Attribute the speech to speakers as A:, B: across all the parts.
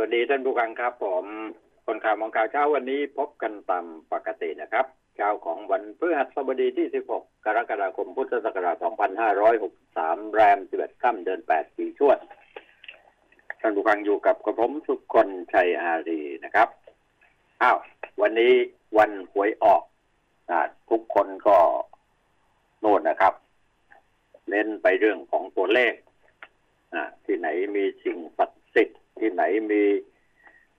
A: วัสดีท่านผู้ฟังครับ ผมคนข่าวมองข่าวเช้าวันนี้พบกันตามปกตินะครับเช้าของวันพฤหัสบดีที่ 16 กรกฎาคมพุทธศักราช 2563 แรม 11ค่ำเดือน 8 ปีชวดท่านผู้ฟังอยู่กับกระผมสุคนชัยอารีนะครับอ้าววันนี้วันหวยออกอะทุกคนก็โน่นนะครับ เน้นไปเรื่องของตัวเลขที่ไหนมีสิ่งศักดิ์สิทธิ์ ที่ไหนมี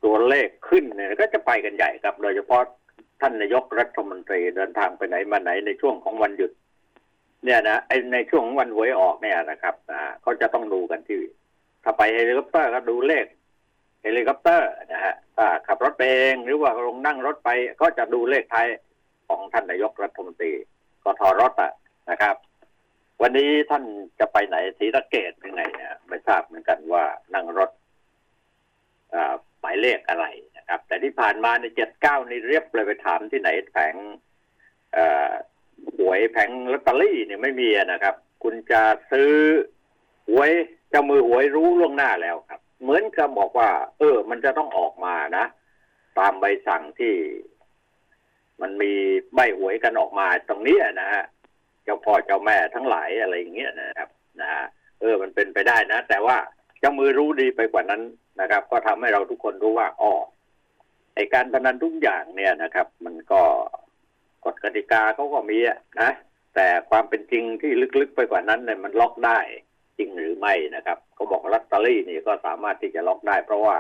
A: ตัวเลขขึ้นเนี่ยก็จะไปกันใหญ่ครับ โดยเฉพาะท่านนายกรัฐมนตรีเดินทางไปไหนมาไหนในช่วงของวันหยุด เนี่ยนะไอในช่วงของวันหวยออกเนี่ยนะครับอ่าเขาจะต้องดูกันที่ ถ้าไปเฮลิคอปเตอร์ก็ดูเลขเฮลิคอปเตอร์นะฮะถ้าขับรถไปเองหรือว่าลงนั่งรถไปก็จะดูเลขท้ายของท่านนายกรัฐมนตรีกทรถอะนะครับ วันนี้ท่านจะไปไหนศรีสะเกดยังไงเนี่ยไม่ทราบเหมือนกันว่านั่งรถ หมายเลขอะไรนะครับ แต่ที่ผ่านมาในเจ็ดเก้านี่เรียบเลยไปถามที่ไหนแผงหวยแผงลอตเตอรี่เนี่ยไม่มีนะครับ คุณจะซื้อหวยเจ้ามือหวยรู้ล่วงหน้าแล้วครับ เหมือนกับบอกว่า เออ มันจะต้องออกมานะ ตามใบสั่งที่ มันมีใบหวยกันออกมาตรงนี้นะฮะเจ้าพ่อเจ้าแม่ทั้งหลายอะไรอย่างเงี้ยนะครับ นะฮะเออ มันเป็นไปได้นะ แต่ว่าเจ้ามือรู้ดีไปกว่านั้น นะครับ ก็ทำให้เราทุกคนรู้ว่าอ๋อไอการพนันทุกอย่างเนี่ยนะครับ มันก็กฎกติกาเขาก็มีอะนะแต่ความเป็นจริงที่ลึกๆไปกว่านั้นเนี่ยมันล็อกได้จริงหรือไม่นะครับเขาบอกลอตเตอรี่นี่ก็สามารถที่จะล็อกได้ เพราะว่า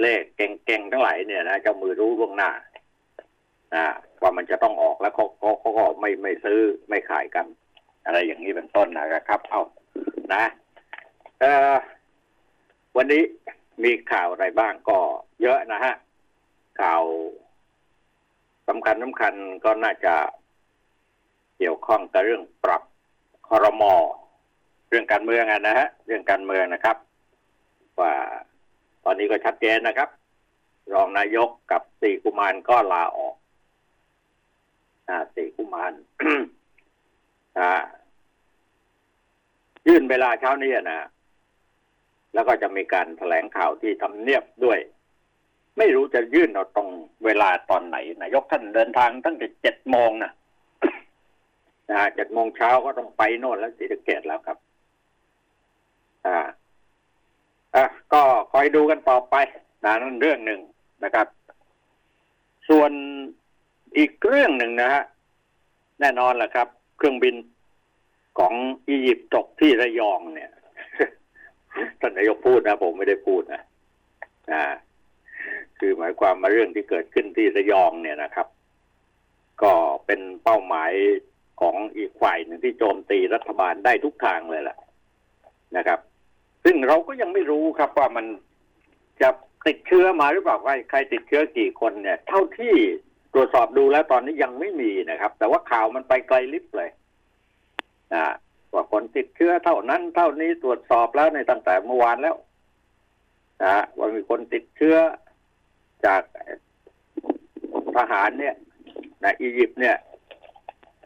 A: เลขเก่งๆทั้งหลายเนี่ยนะเจ้ามือรู้ล่วงหน้านะว่ามันจะต้องออกแล้วเขาเขาเขาก็ไม่ไม่ซื้อไม่ขายกัน อะไรอย่างนี้เป็นต้นนะครับ เอานะเออวันนี้ มีข่าวอะไรบ้างก็เยอะนะฮะ ข่าวสำคัญสำคัญก็น่าจะเกี่ยวข้องกับเรื่องปรับคอรมอเรื่องการเมืองนะฮะ เรื่องการเมืองนะครับ ว่าตอนนี้ก็ชัดเจนนะครับ รองนายกกับสี่กุมารก็ลาออกอ่าสี่กุมารอ่ายื่นเวลาเช้านี้นะ แล้วก็จะมีการแถลงข่าวที่ทำเนียบด้วย ไม่รู้จะยื่นเอาตรงเวลาตอนไหนนายกท่านเดินทางตั้งแต่เจ็ดโมงนะนะเจ็ดโมงเช้าก็ต้องไปโน่นแล้วศรีสเกดแล้วครับ อ่า อะก็คอยดูกันต่อไปนะนั่นเรื่องหนึ่งนะครับ ส่วนอีกเรื่องหนึ่งนะฮะแน่นอนแหละครับ เครื่องบินของอียิปต์ตกที่ระยองเนี่ย ท่านนายกพูดนะ ผมไม่ได้พูดนะอ่าคือหมายความมาเรื่องที่เกิดขึ้นที่ระยองเนี่ยนะครับ ก็เป็นเป้าหมายของอีกฝ่ายหนึ่งที่โจมตีรัฐบาลได้ทุกทางเลยล่ะนะครับ ซึ่งเราก็ยังไม่รู้ครับว่ามันจะติดเชื้อมาหรือเปล่าใครใครติดเชื้อกี่คนเนี่ย เท่าที่ตรวจสอบดูแล้วตอนนี้ยังไม่มีนะครับ แต่ว่าข่าวมันไปไกลลิบเลยนะ ว่าคนติดเชื้อเท่านั้น เท่านี้ตรวจสอบแล้วในตั้งแต่เมื่อวานแล้วนะว่ามีคนติดเชื้อจากทหารเนี่ยนะอียิปต์เนี่ย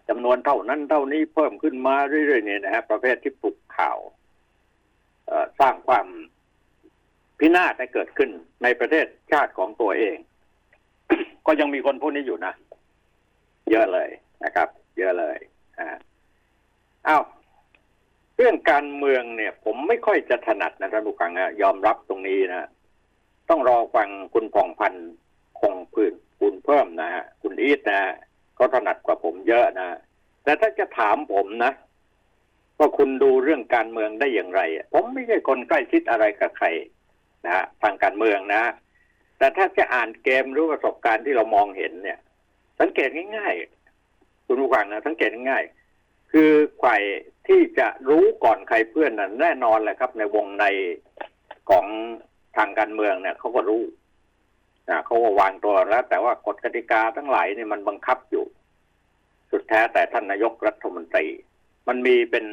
A: จำนวนเท่านั้นเท่านี้เพิ่มขึ้นมาเรื่อยๆเนี่ยนะฮะประเภทที่ปลุกข่าวสร้างความพินาศให้เกิดขึ้นในประเทศชาติของตัวเอง ก็ยังมีคนพวกนี้อยู่นะ เยอะเลยนะครับ เยอะเลย อ่าอ้าว เรื่องการเมืองเนี่ย ผมไม่ค่อยจะถนัดนะท่านผู้ฟังนะยอมรับตรงนี้นะต้องรอฟังคุณผ่องพันธ์คงพื้นคุณเพิ่มนะฮะคุณอีทนะฮะเขาถนัดกว่าผมเยอะนะแต่ถ้าจะถามผมนะว่าคุณดูเรื่องการเมืองได้อย่างไร ผมไม่ใช่คนใกล้ชิดอะไรกับใครนะฮะทางการเมืองนะ แต่ถ้าจะอ่านเกมหรือประสบการณ์ที่เรามองเห็นเนี่ย สังเกตง่ายๆ คุณผู้ฟังนะสังเกตง่าย คือฝ่าย ที่จะรู้ก่อนใครเพื่อนนั้นแน่นอนแหละครับ ในวงในของทางการเมืองเนี่ยเขาก็รู้นะเขาก็วางตัวแล้ว แต่ว่ากฎกติกาทั้งหลายเนี่ยมันบังคับอยู่ สุดแท้แต่ท่านนายกรัฐมนตรี มันมีเป็น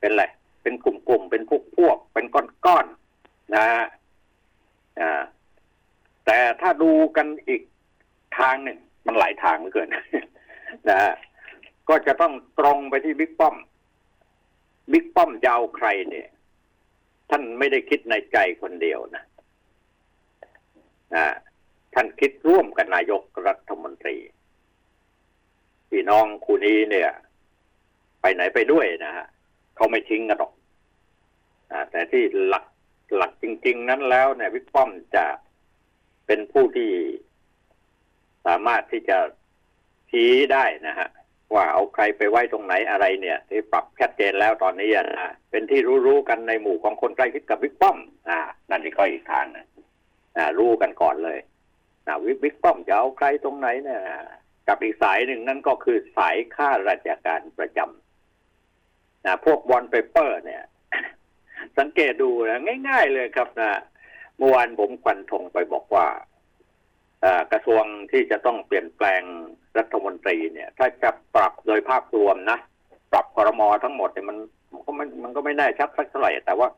A: เป็นอะไรเป็นกลุ่มๆเป็นพวกพวก เป็นก้อนๆนะฮะอ่าแต่ถ้าดูกันอีกทางหนึ่ง มันหลายทางเหลือเกินนะฮะก็จะต้องตรงไปที่บิ๊กป้อม บิ๊กป้อมจะเอาใครเนี่ย ท่านไม่ได้คิดในใจคนเดียวนะนะท่านคิดร่วมกับนายกรัฐมนตรี พี่น้องคู่นี้เนี่ย ไปไหนไปด้วยนะฮะเขาไม่ทิ้งกันหรอกอแต่ที่หลักหลักจริง ๆ นั้นแล้วเนี่ยวิกป้อมจะเป็นผู้ที่สามารถที่จะชี้ได้นะฮะ ว่าเอาใครไปไว้ตรงไหนอะไรเนี่ย ที่ปรับชัดเจนแล้วตอนนี้นะเป็นที่รู้ๆกันในหมู่ของคนใกล้ชิดกับวิกป้อมอ่านั่นก็อีกทางนะอ่ารู้กันก่อนเลยนะวิกป้อมจะเอาใครตรงไหนเนี่ยกับอีกสายหนึ่งนั่นก็คือสายข้าราชการประจำนะพวกบอลเปเปอร์เนี่ย สังเกตดูนะง่าย ๆเลยครับนะเมื่อวานผมควันทงไปบอกว่า กระทรวงที่จะต้องเปลี่ยนแปลงรัฐมนตรีเนี่ย ถ้าจะปรับโดยภาพรวมนะ ปรับครมทั้งหมดเนี่ยมันมันก็ไม่มันก็ไม่แน่ชัดสักเท่าไหร่ แต่ว่า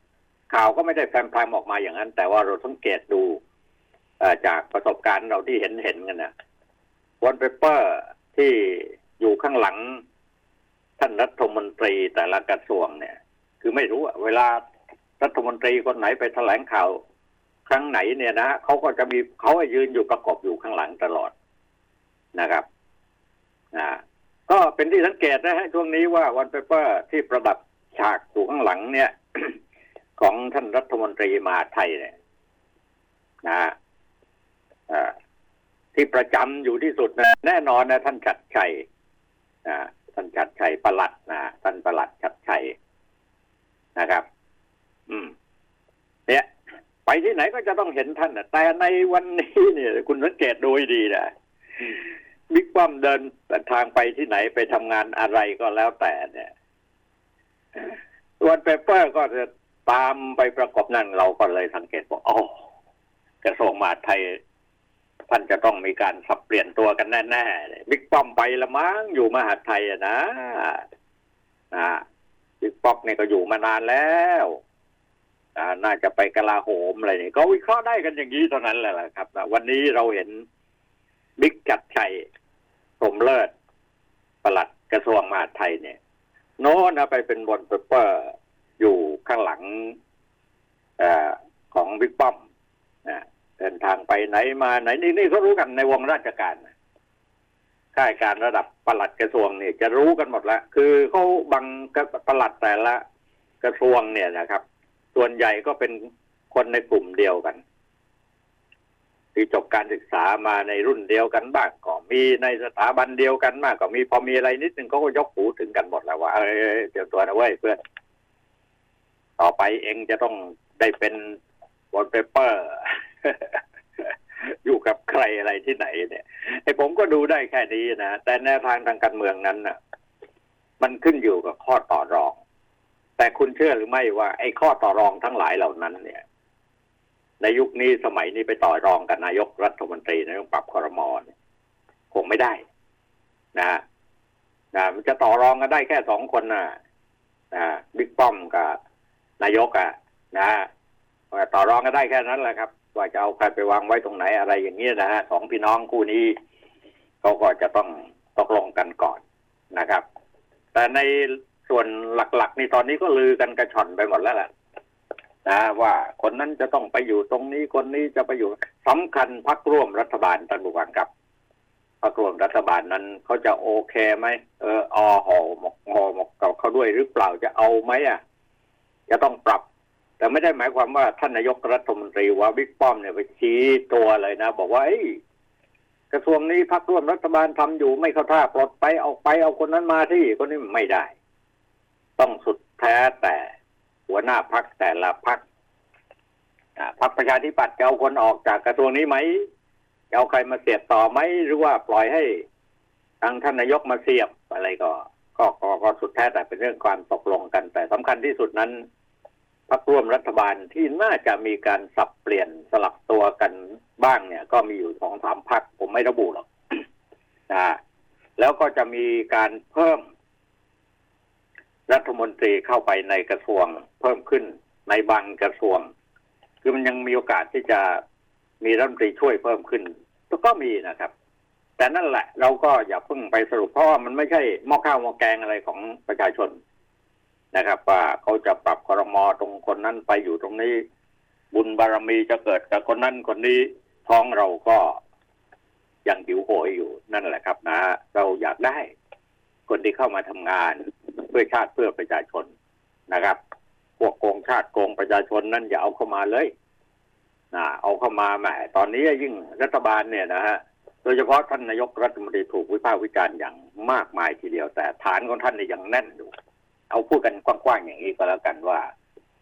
A: ข่าวก็ไม่ได้แพลมออกมาอย่างนั้น แต่ว่าเราสังเกตดูจากประสบการณ์เราที่เห็นเห็นกันนะวอลเปเปอร์ที่อยู่ข้างหลัง ท่านรัฐมนตรีแต่ละกระทรวงเนี่ย คือไม่รู้เวลารัฐมนตรีคนไหนไปแถลงข่าว ครั้งไหนเนี่ยนะเขาก็จะมีเขายืนอยู่ประกอบอยู่ข้างหลังตลอดนะครับอ่าก็เป็นที่สังเกตนะฮะช่วงนี้ว่าวอลเปเปอร์ที่ประดับฉากอยู่ข้างหลังเนี่ย ของท่านรัฐมนตรีมหาดไทยเนี่ยนะอ่าที่ประจำอยู่ที่สุดนะแน่นอนนะ ท่านชัดชัยอ่าท่านชัดชัยประหลัดนะท่านประหลัดชัดชัยนะครับ อืม เนี่ย ไปที่ไหนก็จะต้องเห็นท่านนะแต่ในวันนี้เนี่ย คุณสังเกตดูดีนะบิ๊กป้อมเดินทางไปที่ไหนไปทำงานอะไรก็แล้วแต่ เนี่ยวันเปเปอร์ก็จะตามไปประกอบนั่นเราก็เลยสังเกตว่าโอ้กระทรวงมหาดไทยท่านจะต้องมีการสับเปลี่ยนตัวกันแน่ๆบิ๊กป้อมไปละมั้งอยู่มหาดไทยอะนะนะบิ๊กป้อมเนี่ยก็อยู่มานานแล้ว น่าจะไปกลาโหมอะไรนี่ก็วิเคราะห์ได้กันอย่างนี้เท่านั้นแหละครับวันนี้เราเห็นบิ๊กจัดชัยสมเลิศประหลัดกระทรวงมหาดไทยเนี่ย โน้นไปเป็นบนเปเปอร์อยู่ข้างหลังอของบิ๊กป้อมนะเดินทางไปไหนมาไหนนี่นี่เขารู้กันในวงราชการข้าราชการระดับประหลัดกระทรวงเนี่ยจะรู้กันหมดแล้วคือเขาบังประหลัดแต่ละกระทรวงเนี่ยนะครับ ส่วนใหญ่ก็เป็นคนในกลุ่มเดียวกันที่จบการศึกษามาในรุ่นเดียวกันบ้างก็มีในสถาบันเดียวกันมากก็มีพอมีอะไรนิดนึงเขาก็ยกหูถึงกันหมดแล้วว่าเออเตรียมตัวนะเว้ยเพื่อนต่อไปเอ็งจะต้องได้เป็นวอลเปเปอร์ อยู่กับใครอะไรที่ไหน เนี่ยไอ้ผมก็ดูได้แค่นี้นะแต่แนวทางทางการเมืองนั้นน่ะ มันขึ้นอยู่กับข้อต่อรอง แต่คุณเชื่อหรือไม่ว่า ไอ้ข้อต่อรองทั้งหลายเหล่านั้นเนี่ย ในยุคนี้สมัยนี้ไปต่อรองกับนายกรัฐมนตรีนายกปรับคอรมอเนี่ยคงไม่ได้ นะนะมันจะต่อรองกันได้แค่สองคนนะนะบิ๊กป้อมกับนายกอะนะต่อรองกันได้แค่นั้นแหละครับ ว่าจะเอาใครไปวางไว้ตรงไหนอะไรอย่างเงี้ยนะฮะสองพี่น้องคู่นี้เขาก็จะต้องตกลงกันก่อนนะครับ แต่ใน ส่วนหลักๆนี่ตอนนี้ก็ลือกันกระชอนไปหมดแล้วแหละนะว่าคนนั้นจะต้องไปอยู่ตรงนี้คนนี้จะไปอยู่สำคัญพักร่วมรัฐบาลท่านผู้การครับพักร่วมรัฐบาลนั้นเขาจะโอเคไหมเอออห่อหมกงอหมกกับเขาด้วยหรือเปล่าจะเอาไหมอะ จะต้องปรับ แต่ไม่ได้หมายความว่าท่านนายกรัฐมนตรีว่าบิ๊กป้อมเนี่ยไปชี้ตัวเลยนะ บอกว่าไอ้กระทรวงนี้พักร่วมรัฐบาลทำอยู่ไม่เข้าท่าปลดไปเอาไปเอาคนนั้นมาที่คนนี้ไม่ได้ ต้องสุดแท้แต่หัวหน้าพักแต่ละพักพักประชาธิปัตย์จะเอาคนออกจากกระทรวงนี้ไหมจะเอาใครมาเสียบต่อไหมหรือว่าปล่อยให้ทางท่านนายกมาเสียบอะไรก็ก็ก็ก็สุดแท้แต่เป็นเรื่องความตกลงกัน แต่สำคัญที่สุดนั้นพักร่วมรัฐบาลที่น่าจะมีการสับเปลี่ยนสลับตัวกันบ้างเนี่ย ก็มีอยู่สองสามพักผมไม่ระบุหรอกนะแล้วก็จะมีการเพิ่ม รัฐมนตรีเข้าไปในกระทรวงเพิ่มขึ้นในบางกระทรวง คือมันยังมีโอกาสที่จะมีรัฐมนตรีช่วยเพิ่มขึ้นก็มีนะครับ แต่นั่นแหละ เราก็อย่าเพิ่งไปสรุปเพราะว่ามันไม่ใช่หม้อข้าวหม้อแกงอะไรของประชาชนนะครับ ว่าเขาจะปรับคอรมอตรงคนนั้นไปอยู่ตรงนี้ บุญบารมีจะเกิดกับคนนั้นคนนี้ท้องเราก็ยังหิวโหยอยู่นั่นแหละครับนะ เราอยากได้คนที่เข้ามาทำงาน เพื่อชาติเพื่อประชาชนนะครับ พวกโกงชาติโกงประชาชนนั่นอย่าเอาเข้ามาเลยนะเอาเข้ามาแหมตอนนี้ยิ่งรัฐบาลเนี่ยนะฮะโดยเฉพาะท่านนายกรัฐมนตรีถูกวิพากษ์วิจารณ์อย่างมากมายทีเดียว แต่ฐานของท่านเนี่ยยังแน่นอยู่ เอาพูดกันกว้างๆอย่างนี้ก็แล้วกันว่า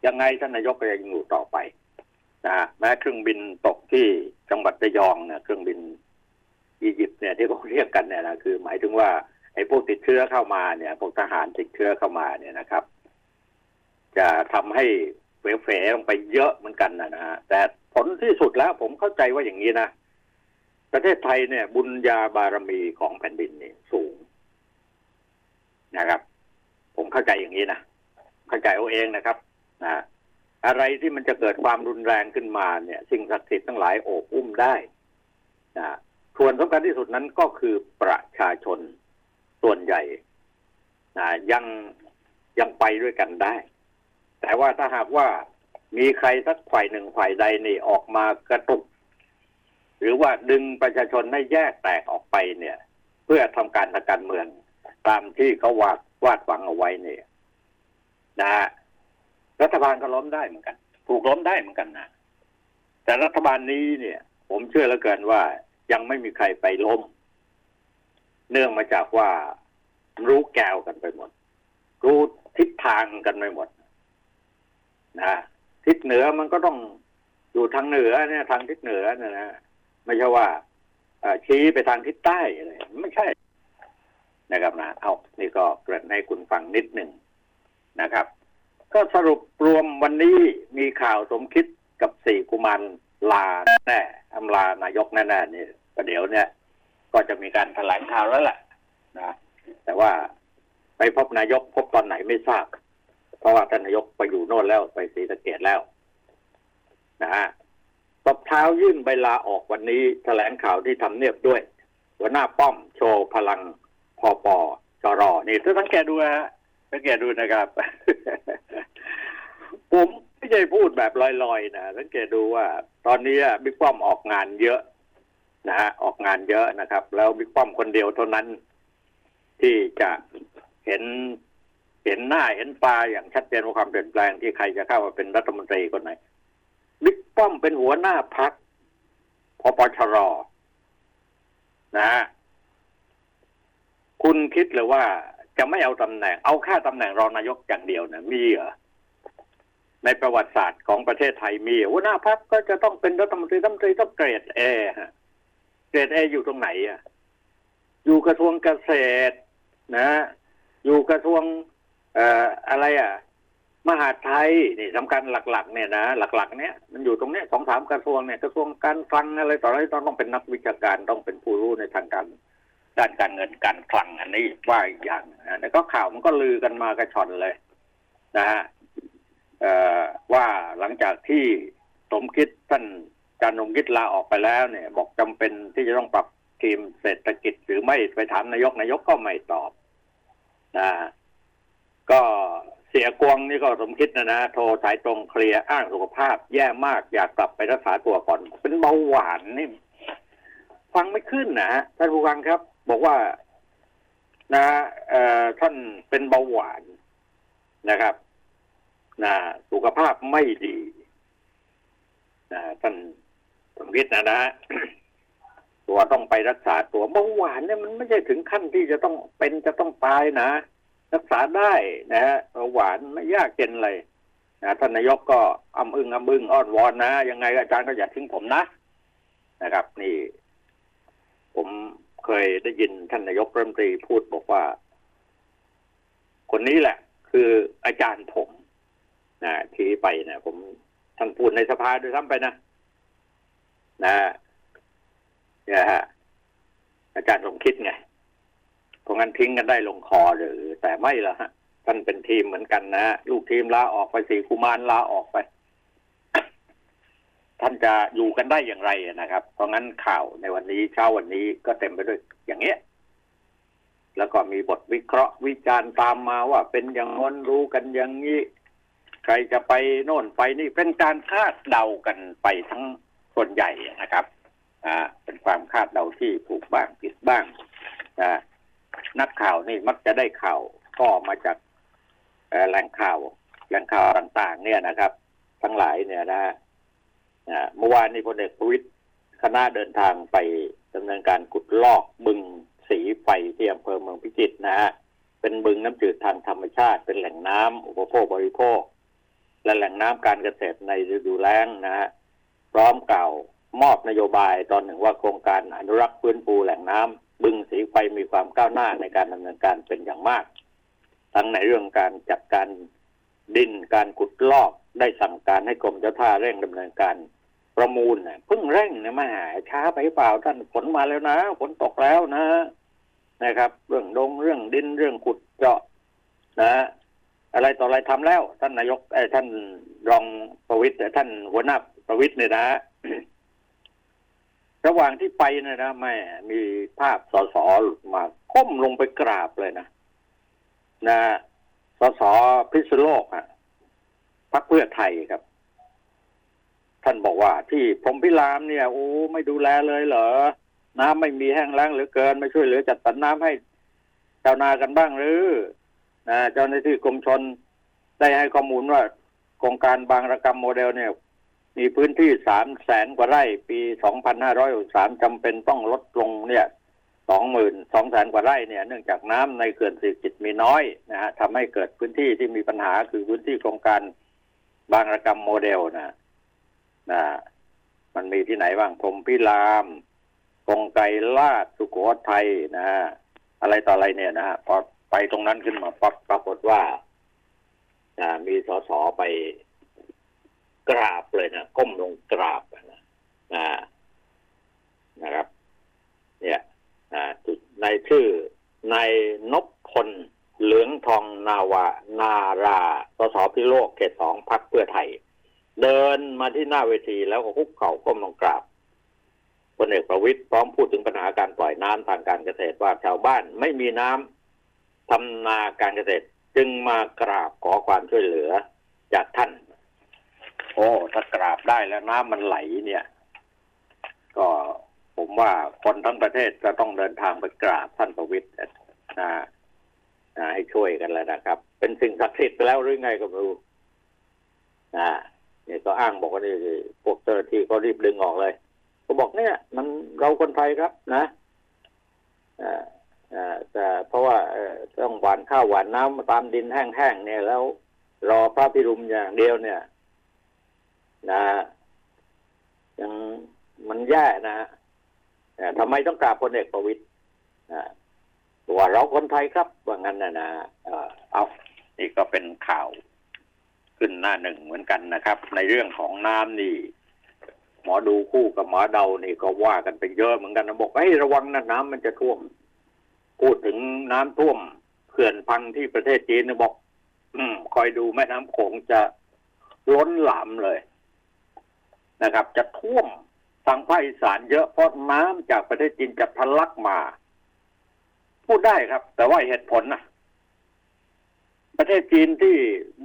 A: ยังไงท่านนายกก็ยังอยู่ต่อไปนะแม้เครื่องบินตกที่จังหวัดระยองเนี่ยเครื่องบินอียิปต์เนี่ยที่เขาเรียกกันเนี่ยนะคือ หมายถึงว่า ไอ้พวกติดเชื้อเข้ามาเนี่ย พวกทหารติดเชื้อเข้ามาเนี่ยนะครับ จะทำให้เฟ๋ๆลงไปเยอะเหมือนกันนะนะฮะแต่ผลที่สุดแล้วผมเข้าใจว่าอย่างนี้นะประเทศไทยเนี่ย บุญญาบารมีของแผ่นดินนี่สูงนะครับ ผมเข้าใจอย่างนี้นะเข้าใจเอาเองนะครับนะอะไรที่มันจะเกิดความรุนแรงขึ้นมาเนี่ย สิ่งศักดิ์สิทธิ์ทั้งหลายโอบอุ้มได้นะส่วนสำคัญที่สุดนั้นก็คือประชาชน ส่วนใหญ่ยังยังไปด้วยกันได้ แต่ว่าถ้าหากว่ามีใครสักฝ่ายหนึ่งฝ่ายใดนี่ออกมากระตุก หรือว่าดึงประชาชนให้แยกแตกออกไปเนี่ย เพื่อทำการทางการเมือง ตามที่เขาวาดวาดหวังเอาไว้เนี่ยนะฮะรัฐบาลก็ล้มได้เหมือนกัน ถูกล้มได้เหมือนกันนะแต่รัฐบาลนี้เนี่ย ผมเชื่อเหลือเกินว่ายังไม่มีใครไปล้ม เนื่องมาจากว่ารู้แกวกันไปหมด รู้ทิศทางกันไปหมดนะทิศเหนือมันก็ต้องอยู่ทางเหนือเนี่ย ทางทิศเหนือนะนะไม่ใช่ว่าชี้ไปทางทิศใต้อะไรไม่ใช่นะครับนะเอานี่ก็เกริ่นให้คุณฟังนิดหนึ่งนะครับ ก็สรุปรวมวันนี้มีข่าวสมคิดกับสี่กุมารลาแน่อำลานายกแน่ๆนี่ประเดี๋ยวเนี่ย ก็จะมีการแถลงข่าวแล้วแหละนะแต่ว่าไปพบนายกพบตอนไหนไม่ทราบ เพราะว่าท่านนายกไปอยู่โน่นแล้วไปศรีสะเกดแล้ว นะฮะตบเท้ายื่นใบลาออกวันนี้แถลงข่าวที่ทำเนียบด้วย หัวหน้าป้อมโชว์พลังพอปอจรอนี่ถ้าสังเกตดูนะสังเกตดูนะครับ ผมไม่ใช่พูดแบบลอยๆนะสังเกตดูว่า ตอนนี้บิ๊กป้อมออกงานเยอะ นะฮะออกงานเยอะนะครับ แล้วบิ๊กป้อมคนเดียวเท่านั้น ที่จะเห็นเห็นหน้าเห็นตาอย่างชัดเจนว่าความเปลี่ยนแปลงที่ใครจะเข้ามาเป็นรัฐมนตรีคนไหนบิ๊กป้อมเป็นหัวหน้าพักพปชรนะฮะคุณคิดหรือว่าจะไม่เอาตำแหน่ง เอาค่ตำแหน่งรองนายกอย่างเดียวนะมีเหรอในประวัติศาสตร์ของประเทศไทยมีหัวหน้าพักก็จะต้องเป็นรัฐมนตรีรัฐมนตรีต้องเกรดเอฮะ เกรดเออยู่ตรงไหนอะ อยู่กระทรวงเกษตร นะ อยู่กระทรวงเอ่ออะไรอะ มหาไทยนี่สำคัญหลัก ๆ เนี่ยนะหลัก ๆ เนี่ยมันอยู่ตรงเนี้ยสองสามกระทรวงเนี่ยกระทรวงการคลังอะไรต่ออะไรต้องต้องเป็นนักวิชาการต้องเป็นผู้รู้ในทางการด้านการเงินการคลังอันนี้ว่าอีกอย่างนะแต่ก็ข่าวมันก็ลือกันมากระชอนเลย นะฮะว่าหลังจากที่สมคิดท่าน จารนงคิดลาออกไปแล้วเนี่ย บอกจำเป็นที่จะต้องปรับทีมเศรษฐกิจหรือไม่ไปถามนายกนายกก็ไม่ตอบนะก็เสียกวงนี่ก็สมคิดนะนะโทรสายตรงเคลียร์อ้างสุขภาพ แย่มากอยากกลับไปรักษาตัวก่อน เป็นเบาหวานนี่ฟังไม่ขึ้นนะท่านผู้ฟังครับ บอกว่านะเอ่อท่านเป็นเบาหวานนะครับนะสุขภาพไม่ดีนะท่าน สมคิดนะนะตัวต้องไปรักษาตัวเบาหวานเนี่ยมันไม่ใช่ถึงขั้นที่จะต้องเป็นจะต้องตายนะ รักษาได้นะฮะหวานไม่ยากเกินเลยนะท่านนายกก็อำอึงอำอึงอ้อนวอนนะ ยังไงอาจารย์ก็อย่าทิ้งผมนะนะครับ นี่ ผมเคยได้ยินท่านนายกรัฐมนตรีพูดบอกว่า คนนี้แหละ คืออาจารย์ผมนะทีไปนะผมท่านพูดในสภาด้วยซ้ำไปนะ นะเนี่ยฮะอาจารย์สมคิดไงเพราะงั้นทิ้งกันได้ลงคอหรือ แต่ไม่ละฮะท่านเป็นทีมเหมือนกันนะลูกทีมลาออกไปสี่กุมารลาออกไป ท่านจะอยู่กันได้อย่างไรนะครับ เพราะงั้นข่าวในวันนี้เช้าวันนี้ก็เต็มไปด้วยอย่างเงี้ยแล้วก็มีบทวิเคราะห์วิจารณ์ตามมาว่าเป็นอย่างน้นรู้กันอย่างนี้ ใครจะไปโน่นไปนี่เป็นการคาดเดากันไปทั้ง ส่วนใหญ่นะครับเป็นความคาดเดาที่ถูกบ้างผิดบ้างนะนักข่าวนี่มักจะได้ข่าวก็มาจากแหล่งข่าวแหล่งข่าวต่างๆ เนี่ยนะครับ ทั้งหลายเนี่ยนะเมื่อวานนี้พลเอกประวิตยคณะเดินทางไปดำเนินการขุดลอกบึงสีไฟที่อำเภอเมืองพิจิตรนะฮะเป็นบึงน้ำจืดทางธรรมชาติ เป็นแหล่งน้ำอุปโภคบริโภค และแหล่งน้ำการเกษตรในฤดูแล้งนะฮะ พร้อมกล่าวมอบนโยบายตอนหนึ่งว่าโครงการอนุรักษ์ฟื้นฟูแหล่งน้ำบึงสีไฟมีความก้าวหน้าในการดำเนินการเป็นอย่างมาก ทั้งในเรื่องการจัดการดินการขุดลอกได้สั่งการให้กรมเจ้าท่าเร่งดำเนินการประมูลเนี่ยเพิ่งเร่งนี่ยมาหาช้าไปเปล่าท่านฝนมาแล้วนะฝนตกแล้วนะนะครับ เรื่องดงเรื่องดินเรื่องขุดเจาะนะ อะไรต่ออะไรทำแล้ว ท่านนายกไอ้ท่านรองประวิตรท่านหัวหน้า ประวิตรเนี่ยนะระหว่างที่ไปเนี่ยนะแม่มีภาพสสมาก้มลงไปกราบเลยนะนะสสพิษณุโลกอะพักเพื่อไทยครับ ท่านบอกว่าที่ผมพิรามเนี่ยโอ้ไม่ดูแลเลยเหรอ น้ำไม่มีแห้งแล้งหรือเกิน ไม่ช่วยเหลือจัดสรรน้ำให้ชาวนากันบ้างหรือนะเจ้าหน้าที่กรมชนได้ให้ข้อมูลว่าโครงการบางระกรรมโมเดลเนี่ย มีพื้นที่สามแสนกว่าไร่ ปีสองพันห้าร้อยสามจำเป็นต้องลดลงเนี่ยสองหมื่นสองแสนกว่าไร่เนี่ยเนื่องจากน้ำในเขื่อนสิจิตมีน้อยนะฮะทำให้เกิดพื้นที่ที่มีปัญหาคือพื้นที่โครงการบางระกรรมโมเดลนะนะมันมีที่ไหนบ้างพรมพิรามกงไกรลาดสุโขทัยนะฮะอะไรต่ออะไรเนี่ยนะฮะพอไปตรงนั้นขึ้นมาปั๊บปรากฏว่ามีสสไป กราบเลยนะก้มลงกราบนะนะนะครับ เนี่ยในชื่อนายนพพลเหลืองทองนาวานาราสสพิโลกเขตสองพักเพื่อไทย เดินมาที่หน้าเวทีแล้วก็คุกเข่าก้มลงกราบพลเอกประวิตยพร้อมพูดถึงปัญหาการปล่อยน้ำทางการเกษตรว่าชาวบ้านไม่มีน้ำทำนาการเกษตร จึงมากราบขอความช่วยเหลือจากท่าน โอ้ถ้ากราบได้แล้วน้ำมันไหลเนี่ย ก็ผมว่าคนทั้งประเทศจะต้องเดินทางไปกราบท่านประวิตรนะนะให้ช่วยกันแล้วนะครับ เป็นสิ่งศักดิ์สิทธิ์ไปแล้วหรือไงก็ไม่รู้นะเนี่ยก็อ้างบอกว่านี่พวกเจ้าหน้าที่ก็รีบดึงออกเลยก็บอกเนี่ย มันเราคนไทยครับนะอ่าแต่เพราะว่าต้องหวานข้าวหวานน้ำตามดินแห้งๆเนี่ยแล้ว รอพระพิรุมอย่างเดียวเนี่ย นะยังมันแย่นะทำไมต้องกราบพลเอกประวิตยว่าเราคนไทยครับ ว่างั้นนะนะเอานี่ก็เป็นข่าวขึ้นหน้าหนึ่งเหมือนกันนะครับ ในเรื่องของน้ำนี่ หมอดูคู่กับหมอเดานี่ก็ว่ากันไปเยอะเหมือนกันนะบอกให้ระวังนะน้ำมันจะท่วม พูดถึงน้ำท่วมเขื่อนพังที่ประเทศจีนนะบอก อืม คอยดูแม่น้ำโขงจะล้นหลามเลย นะครับ จะท่วมทางภาคอีสานเยอะเพราะน้ำจากประเทศจีนจะทะลักมา พูดได้ครับ แต่ว่าเหตุผลนะประเทศจีนที่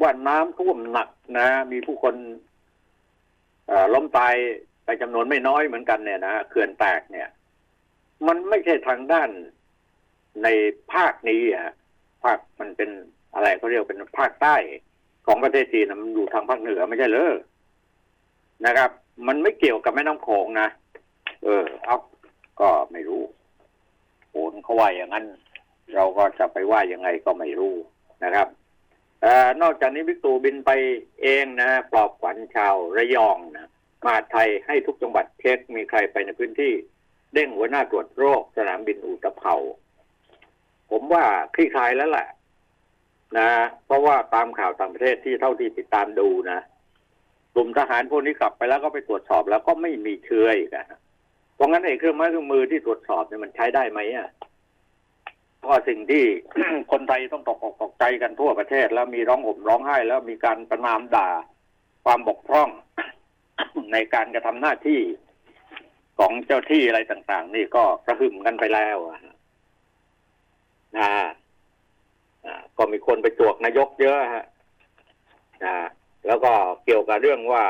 A: ว่าน้ำท่วมหนักนะ มีผู้คนล้มตายไปจำนวนไม่น้อยเหมือนกันเนี่ยนะเขื่อนแตกเนี่ย มันไม่ใช่ทางด้านในภาคนี้อะภาคมันเป็นอะไรเขาเรียกเป็นภาคใต้ของประเทศจีนมันอยู่ทางภาคเหนือไม่ใช่เลยนะครับ มันไม่เกี่ยวกับแม่น้ำโขงนะ เออเอาก็ไม่รู้โอนเขาว่าอย่างนั้น เราก็จะไปว่ายังไงก็ไม่รู้นะครับอนอกจากนี้วิกตูบินไปเองนะปลอบขวัญชาวระยองนะมาไทยให้ทุกจังหวัดเช็คมีใครไปในพื้นที่ เด้งหัวหน้าตรวจโรคสนามบินอุตภเปาผมว่าคลี่คลายแล้วแหละนะ เพราะว่าตามข่าวต่างประเทศที่เท่าที่ติดตามดูนะ กลุ่มทหารพวกนี้กลับไปแล้วก็ไปตรวจสอบแล้วก็ไม่มีเชื้ออีกนะเพราะงั้นไอ้เครื่องไม้เครื่องมือที่ตรวจสอบเนี่ยมันใช้ได้ไหมอะเพราะสิ่งที่คนไทยต้องตกอกตกใจกันทั่วประเทศ แล้วมีร้องห่มร้องไห้แล้วมีการประนามด่าความบกพร่องในการกระทำหน้าที่ของเจ้าที่อะไรต่าง ๆ นี่ก็กระหึ่มกันไปแล้วนะก็มีคนไปจวกนายกเยอะฮะนะ แล้วก็เกี่ยวกับเรื่องว่า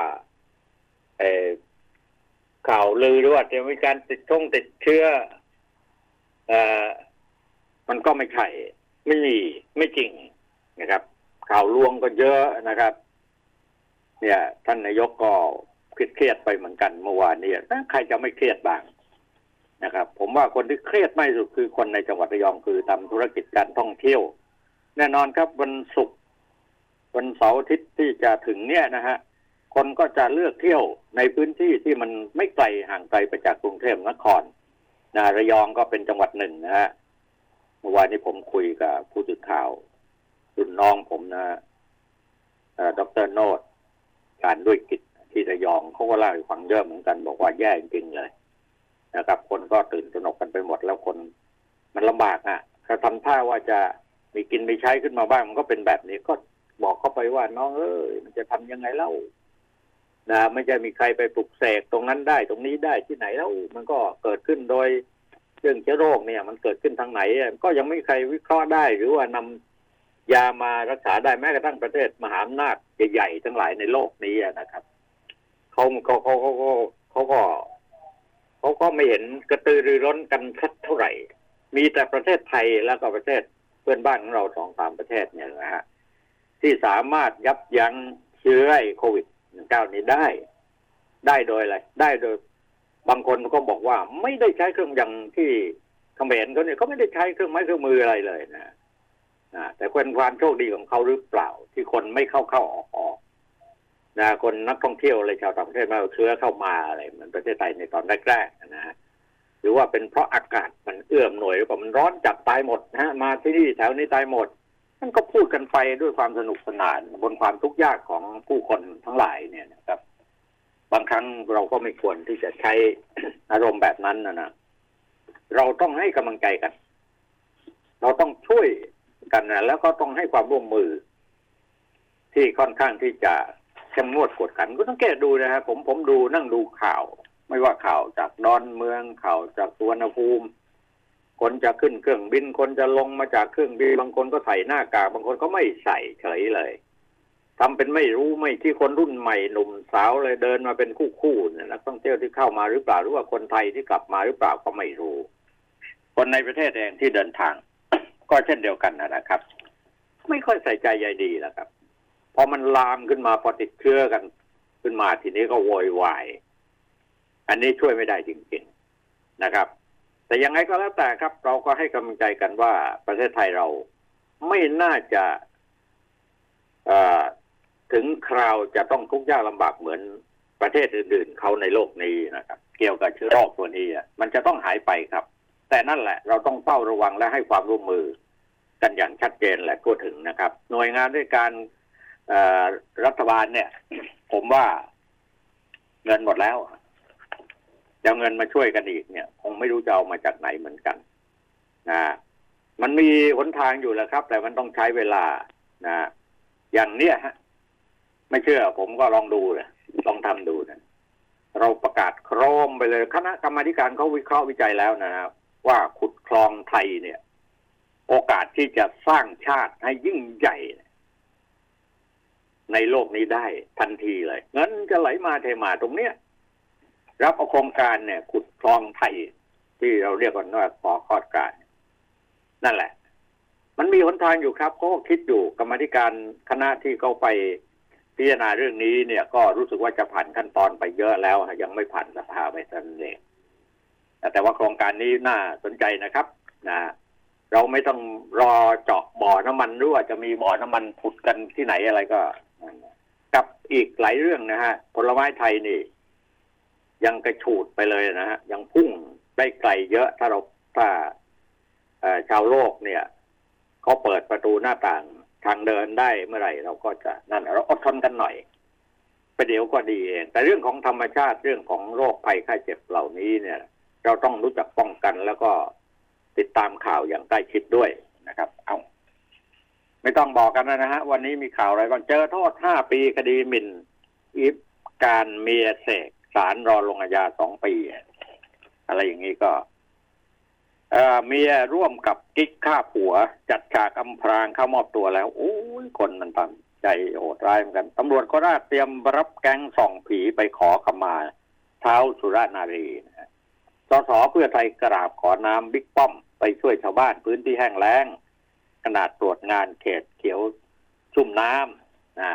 A: ข่าวลือด้วยว่าจะมีการติดช่องติดเชื้อเออมันก็ไม่ใช่ไม่มีไม่จริงนะครับ ข่าวลวงก็เยอะนะครับ เนี่ย ท่านนายกก็เครียดไปเหมือนกันเมื่อวานนี้ใครจะไม่เครียดบ้างนะครับ ผมว่าคนที่เครียดไม่สุดคือคนในจังหวัดระยองคือทำธุรกิจการท่องเที่ยว แน่นอนครับวันศุกร์ วันเสาร์อาทิตย์ที่จะถึงเนี่ยนะฮะคนก็จะเลือกเที่ยวในพื้นที่ที่มันไม่ไกลห่างไกลไปจากกรุงเทพนครนะระยองก็เป็นจังหวัดหนึ่งนะฮะเมื่อวานนี้ผมคุยกับผู้สื่อข่าวรุ่นน้องผมนะดรโนดการด้วยกิจที่ระยองเขาก็เล่าให้ฟังเยอะเหมือนกัน บอกว่าแย่จริงเลยนะครับ คนก็ตื่นตระหนกกันไปหมดแล้วคนมันลำบากอะ ถ้าทำท่าว่าจะมีกินมีใช้ขึ้นมาบ้างมันก็เป็นแบบนี้ก็ บอกเข้าไปว่าน้องเอ้ยมันจะทำยังไงเล่านะไม่จะมีใครไปปลุกเสกตรงนั้นได้ ตรงนี้ได้ที่ไหนแล้วมันก็เกิดขึ้นโดยเรื่องเชื้อโรคเนี่ย มันเกิดขึ้นทางไหน ก็ยังไม่ใครวิเคราะห์ได้ หรือว่านำยามารักษาได้แม้กระทั่งประเทศมหาอำนาจใหญ่ๆทั้งหลายในโลกนี้นะครับเขาเขาเขาเขาเขาก็เขาก็ไม่เห็นกระตือรือร้นกันสักเท่าไหร่ มีแต่ประเทศไทยแล้วก็ประเทศเพื่อนบ้านของเราสองสามประเทศเนี่ยนะฮะ ที่สามารถยับยั้งเชื้อโควิดเก้านี้ได้ ได้โดยอะไร ได้โดยบางคนก็บอกว่าไม่ได้ใช้เครื่องยังที่เขมรเขาเนี่ยเขาไม่ได้ใช้เครื่องไม้เครื่องมืออะไรเลยนะนะแต่เป็นความโชคดีของเขาหรือเปล่า ที่คนไม่เข้าเข้าออกออกนะคนนักท่องเที่ยวอะไรชาวต่างประเทศมาเชื้อเข้ามาอะไรเหมือนประเทศไทยในตอนแรกๆนะฮะหรือว่าเป็นเพราะอากาศมันเอื้อมหน่วยกว่ามันร้อนจับตายหมดนะฮะมาที่นี่แถวนี้ตายหมด มันก็พูดกันไปด้วยความสนุกสนาน บนความทุกข์ยากของผู้คนทั้งหลายเนี่ยนะครับ บางครั้งเราก็ไม่ควรที่จะใช้อารมณ์แบบนั้นนะนะเราต้องให้กำลังใจกัน เราต้องช่วยกันนะแล้วก็ต้องให้ความร่วมมือ ที่ค่อนข้างที่จะเข้มงวดกดขันก็ต้องแก้ดูนะฮะผมผมดูนั่งดูข่าว ไม่ว่าข่าวจากดอนเมืองข่าวจากสุวรรณภูมิ คนจะขึ้นเครื่องบิน คนจะลงมาจากเครื่องบิน บางคนก็ใส่หน้ากาก บางคนก็ไม่ใส่เฉยเลยทำเป็นไม่รู้ไม่ที่คนรุ่นใหม่หนุ่มสาวเลยเดินมาเป็นคู่คู่เนี่ยนักท่องเที่ยวที่เข้ามาหรือเปล่าหรือว่าคนไทยที่กลับมาหรือเปล่าก็ไม่รู้ คนในประเทศเองที่เดินทาง ก็เช่นเดียวกันนะครับ ไม่ค่อยใส่ใจใยดีแล้วครับพอมันลามขึ้นมาพอติดเชื้อกัน ขึ้นมาทีนี้ก็โวยวายอันนี้ช่วยไม่ได้จริงๆนะครับ แต่ยังไงก็แล้วแต่ครับ เราก็ให้กำลังใจกันว่าประเทศไทยเราไม่น่าจะถึงคราวจะต้องทุกข์ยากลำบากเหมือนประเทศอื่น ๆ เขาในโลกนี้นะครับ เกี่ยวกับเชื้อโรคตัวนี้มันจะต้องหายไปครับ แต่นั่นแหละ เราต้องเฝ้าระวังและให้ความร่วมมือ กันอย่างชัดเจนและทั่วถึงนะครับ หน่วยงานด้วยการรัฐบาลเนี่ย ผมว่าเงินหมดแล้ว จะเงินมาช่วยกันอีกเนี่ย คงไม่รู้จะเอามาจากไหนเหมือนกันนะมันมีหนทางอยู่แล้วครับ แต่มันต้องใช้เวลานะอย่างเนี้ยฮะ ไม่เชื่อผมก็ลองดูเลยลองทำดูนะเราประกาศโครมไปเลย คณะกรรมการเขาวิเคราะห์วิจัยแล้วนะครับว่าขุดคลองไทยเนี่ย โอกาสที่จะสร้างชาติให้ยิ่งใหญ่ ในโลกนี้ได้ทันทีเลย เงินจะไหลมาเทมาตรงเนี้ย รับเอาโครงการเนี่ย ขุดคลองไทย ที่เราเรียกกันว่าขอคอดการ นั่นแหละ มันมีหนทางอยู่ครับเขาก็คิดอยู่กรรมธิการคณะที่เขาไปพิจารณาเรื่องนี้เนี่ย ก็รู้สึกว่าจะผ่านขั้นตอนไปเยอะแล้ว ยังไม่ผ่านสภาไปสันเองแต่ว่าโครงการนี้น่าสนใจนะครับนะเราไม่ต้องรอเจาะบ่อน้ำมันรือว่าจะมีบ่อน้ำมันผุดกันที่ไหนอะไรก็ กับอีกหลายเรื่องนะฮะผลไม้ไทยนี่ ยังกระฉูดไปเลยนะฮะยังพุ่งได้ไกลเยอะถ้าเราถ้าชาวโลกเนี่ยเขาเปิดประตูหน้าต่างทางเดินได้เมื่อไหร่ เราก็จะนั่นเราอดทนกันหน่อยไปเดี๋ยวก็ดีเอง แต่เรื่องของธรรมชาติเรื่องของโรคภัยไข้เจ็บเหล่านี้เนี่ย เราต้องรู้จักป้องกันแล้วก็ติดตามข่าวอย่างใกล้ชิดด้วยนะครับ เอาไม่ต้องบอกกันนะฮะ วันนี้มีข่าวอะไรบ้างเจอโทษห้าปีคดีหมิ่นอิฟการเมียเสก สารรอลงอาญาสองปี อะไรอย่างนี้ก็เมียร่วมกับกิ๊กฆ่าผัว จัดฉากอำพรางเข้ามอบตัวแล้ว โอ้ยคนมันตันใจโหดร้ายเหมือนกันตำรวจก็ราดเตรียมรับแก๊งส่องผีไปขอขมาเท้าสุรานารีนะสสเพื่อไทยกราบขอน้ำบิ๊กป้อม ไปช่วยชาวบ้านพื้นที่แห้งแล้งขนาดตรวจงานเขตเขียวชุ่มน้ำนะ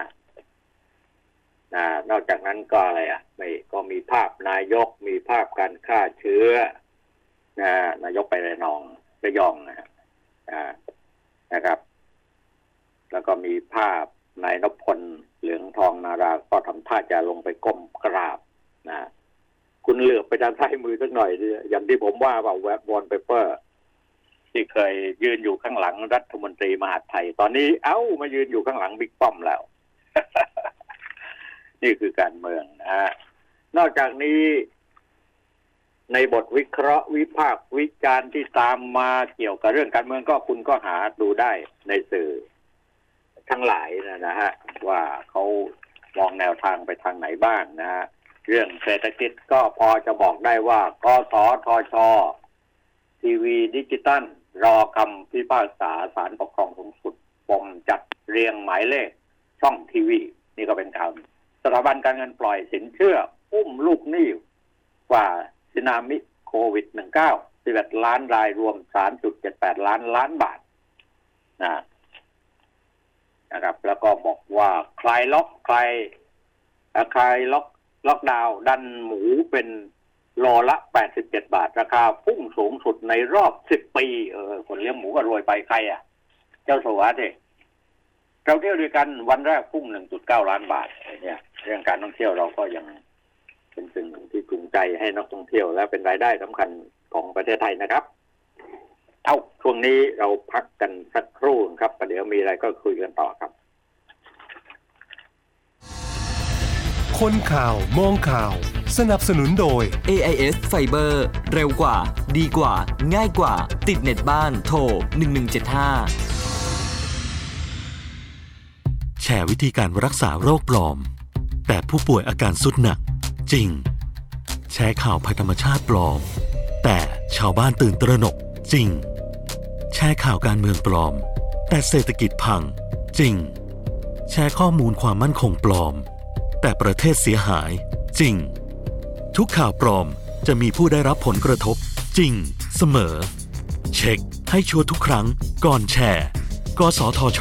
A: นะนอกจากนั้นก็อะไรอะไม่ก็มีภาพนายกมีภาพการฆ่าเชื้อนะนายกไประนองระยองนะฮะนะครับ แล้วก็มีภาพนายนพพลเหลืองทองนารา ก็ทำท่าจะลงไปก้มกราบนะคุณเหลือบไปด้านซ้ายมือสักหน่อยดิอย่างที่ผมว่าว่าแวบวอนเปเปอร์ ที่เคยยืนอยู่ข้างหลังรัฐมนตรีมหาดไทย ตอนนี้เอ้ามายืนอยู่ข้างหลังบิ๊กป้อมแล้ว นี่คือการเมืองนะฮะนอกจากนี้ในบทวิเคราะห์วิพากษ์วิจารณ์ที่ตามมาเกี่ยวกับเรื่องการเมืองก็คุณก็หาดูได้ในสื่อทั้งหลายนะนะฮะว่าเขามองแนวทางไปทางไหนบ้างนะฮะเรื่องเศรษฐกิจก็พอจะบอกได้ว่ากสทช ทีวีดิจิตัล รอคำพิพากษาศาลปกครองสูงสุดปมจัดเรียงหมายเลขช่องทีวี นี่ก็เป็นข่าว สถาบันการเงินปล่อยสินเชื่ออุ้มลูกหนี้กว่าสึนามิโควิด -19 11 ล้านรายรวม 3.78 ล้านล้านบาทนะนะครับ แล้วก็บอกว่าคลายล็อกคลายคลายล็อกล็อกดาวดันหมูเป็นโลละ 87 บาท ราคาพุ่งสูงสุดในรอบ 10 ปี เออ คนเลี้ยงหมูก็รวยไปใครอะ เจ้าสัวเด็ เราเที่ยวด้วยกันวันแรกพุ่ง1.9ล้านบาทเนี่ย เรื่องการท่องเที่ยวเราก็ยังเป็นสิ่งที่จูงใจให้นักท่องเที่ยว และเป็นรายได้สำคัญของประเทศไทยนะครับเอาช่วงนี้เราพักกันสักครู่ครับประเดี๋ยวมีอะไรก็คุยกันต่อครับ
B: คนข่าวมองข่าว สนับสนุนโดย
C: AIS Fiber เร็วกว่า ดีกว่า ง่ายกว่า ติดเน็ตบ้านโทร1175
D: แช ร์วิธีการรักษาโรคปลอมแต่ผู้ป่วยอาการสุดหนัก จริง แชร์ข่าวภัยธรรมชาติปลอม แต่ชาวบ้านตื่นตระหนกจริง แชร์ข่าวการเมืองปลอม แต่เศรษฐกิจพัง จริง แชร์ข้อมูลความมั่นคงปลอม แต่ประเทศเสียหาย จริง ทุกข่าวปลอมจะมีผู้ได้รับผลกระทบ จริง เสมอ เช็คให้ชัวร์ทุกครั้งก่อนแชร์ กสทช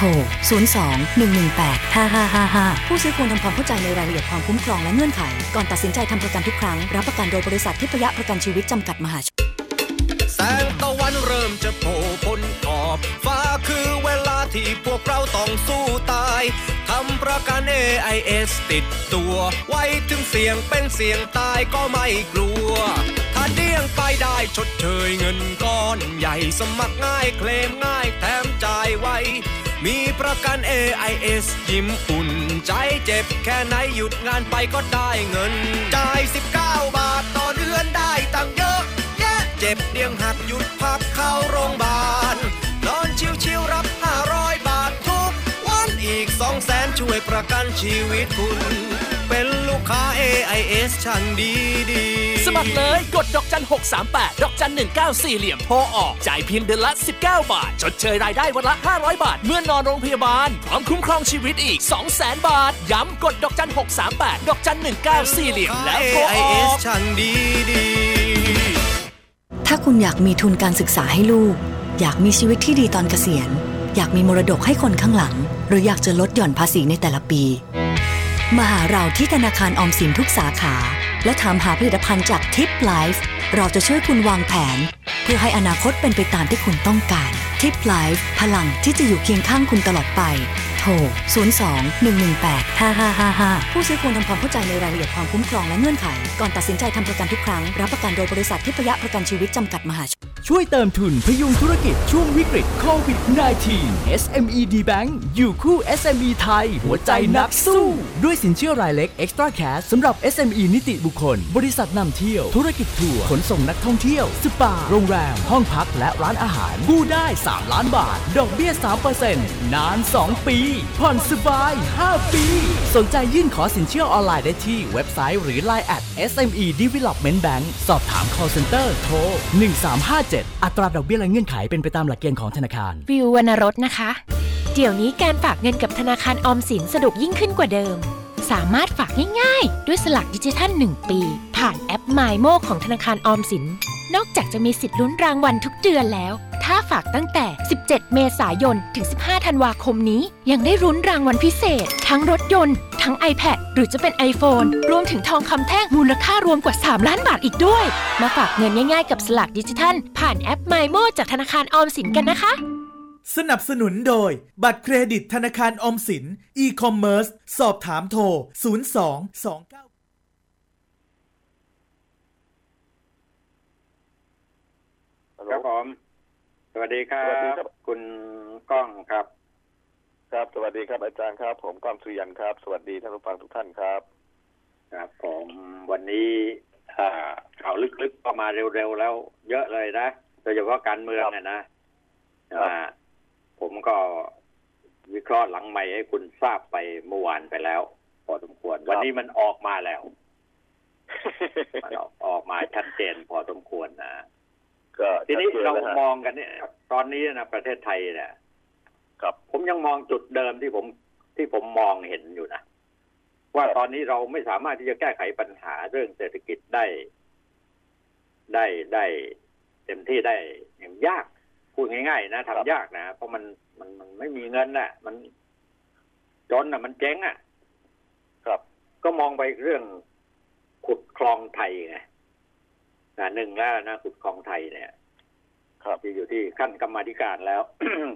E: โทร 02 118 5555 ผู้ซื้อควรทำความเข้าใจในรายละเอียดความคุ้มครองและเงื่อนไข ก่อนตัดสินใจทำประกันทุกครั้ง รับประกันโดยบริษัททิพยประกันชีวิตจำกัดมหาชน
F: แสงตะวันเริ่มจะโผล่พ้นขอบ ฟ้าคือเวลาที่พวกเราต้องสู้ตายทำประกัน AIS ติดตัว ไว้ถึงเสียงเป็นเสียงตายก็ไม่กลัว ถ้าเดี้ยงไปได้ชดเชยเงินก้อนใหญ่สมัครง่ายเคลมง่ายแถมจ่ายไว มีประกัน AIS ยิ้มอุ่นใจเจ็บแค่ไหนหยุดงานไปก็ได้เงิน จ่าย 19 บาทต่อเดือนได้ตังเยอะ แยะเจ็บเดียงหักหยุดพักเข้าโรงพยาบาล นอนชิวๆรับ 500 บาททุกวันอีก2แสนช่วยประกันชีวิตคุณ ค้า AIS ช่างดีดีๆ
G: สมัครเลยกดดอกจัน 638 ดอกจัน 194เหลี่ยมโทรออก จ่ายเพียงเดือนละ 19 บาท ชดเชยรายได้วันละ 500 บาท เมื่อนอนโรงพยาบาล พร้อมคุ้มครองชีวิตอีก 200,000 บาท ย้ำกดดอกจัน 638 ดอกจัน 194เหลี่ยมแล้วโทรอ
F: AIS
G: อก
F: ช่างดีดี
E: ถ้าคุณอยากมีทุนการศึกษาให้ลูก อยากมีชีวิตที่ดีตอนเกษียณ อยากมีมรดกให้คนข้างหลัง หรืออยากจะลดหย่อนภาษีในแต่ละปี มาหาเราที่ธนาคารออมสินทุกสาขา และถามหาผลิตภัณฑ์จากทิพไลฟ์เราจะช่วยคุณวางแผน เพื่อให้อนาคตเป็นไปตามที่คุณต้องการทิพไลฟ์พลังที่จะอยู่เคียงข้างคุณตลอดไป โทร 02 118 5555 ผู้ซื้อควรทำความเข้าใจในรายละเอียดความคุ้มครองและเงื่อนไข ก่อนตัดสินใจทำประกันทุกครั้ง รับประกันโดยบริษัททิพยประกันชีวิตจำกัดมหาชน
H: ช่วยเติมทุนพยุงธุรกิจช่วงวิกฤตโควิด -19 SME D Bank อยู่คู่ SME ไทย หัวใจนักสู้ ด้วยสินเชื่อรายเล็ก Extra Cash สำหรับ SME นิติบุคคล บริษัทนำเที่ยว ธุรกิจทัวร์ขนส่งนักท่องเที่ยว สปา โรงแรม ห้องพักและร้านอาหารกู้ได้ 3 ล้านบาท ดอกเบี้ย 3%นาน 2 ปีผ่อนสบาย 5 ปี สนใจยื่นขอสินเชื่อออนไลน์ได้ที่เว็บไซต์หรือ Line at SME Development Bank สอบถาม call center โทร 1357 อัตราดอกเบี้ยและเงื่อนไขเป็นไปตามหลักเกณฑ์ของธนาคาร
I: วิววรรณรสนะคะ เดี๋ยวนี้การฝากเงินกับธนาคารออมสินสะดวกยิ่งขึ้นกว่าเดิม สามารถฝากง่ายๆ ด้วยสลักดิจิทัล 1 ปี ผ่านแอป m y m o ของธนาคารออมสิน นอกจากจะมีสิทธิ์ลุ้นรางวัลทุกเดือนแล้ว ถ้าฝากตั้งแต่ 17 เมษายน ถึง 15 ธันวาคมนี้ ยังได้รุ้นรางวัลพิเศษ ทั้งรถยนต์ ทั้ง iPad หรือจะเป็น iPhone รวมถึงทองคำแท่งมูลค่ารวมกว่า 3 ล้านบาทอีกด้วย มาฝากเงินง่ายๆกับสลักดิจิทัล ผ่านแอป m y m o จากธนาคารออมสินกันนะคะ
J: สนับสนุนโดย บัตรเครดิตธนาคารออมสิน e-commerce สอบถามโทร 02 29
A: ครับผม สวัสดีครั
K: สวัสดี
A: บ
K: ครับ
A: คุณก้องครับ
K: ครับ สวัสดีครับอาจารย์ครับ ผมก้องสุริยันครับ สวัสดีท่านผู้ฟังทุกท่านครับ
A: ครับผมวันนี้อ่าข่าวลึกๆก็มาเร็วๆแล้ว เยอะเลยนะโดยเฉพาะการเมืองเนี่ยนะอ่าผมก็วิเคราะห์หลังใหม่ให้คุณทราบไปเมื่อวานไปแล้ว พอสมควร วันนี้มันออกมาแล้วมันออกออกมาชัดเจนพอสมควรนะ
K: ก็
A: ทีนี้
K: ชัดจ
A: เรา
K: แล้วฮะ
A: มองกันเนี่ยตอนนี้นะประเทศไทยเนี่ย
K: ครับ
A: ผมยังมองจุดเดิมที่ผมที่ผมมองเห็นอยู่นะว่าตอนนี้เราไม่สามารถที่จะแก้ไขปัญหาเรื่องเศรษฐกิจได้ ได้ได้ เต็มที่ได้อย่างยากพูดง่ายๆนะทำยากนะเพราะมันมันมันไม่มีเงินน่ะ มันจนน่ะ มันเจ๊งอะ
K: ครับ
A: ก็มองไปเรื่องขุดคลองไทยไง นะหนึ่งแล้วนะขุดคลองไทยเนี่ย
K: ครับ
A: ที่อยู่ที่ขั้นกรรมาธิการแล้ว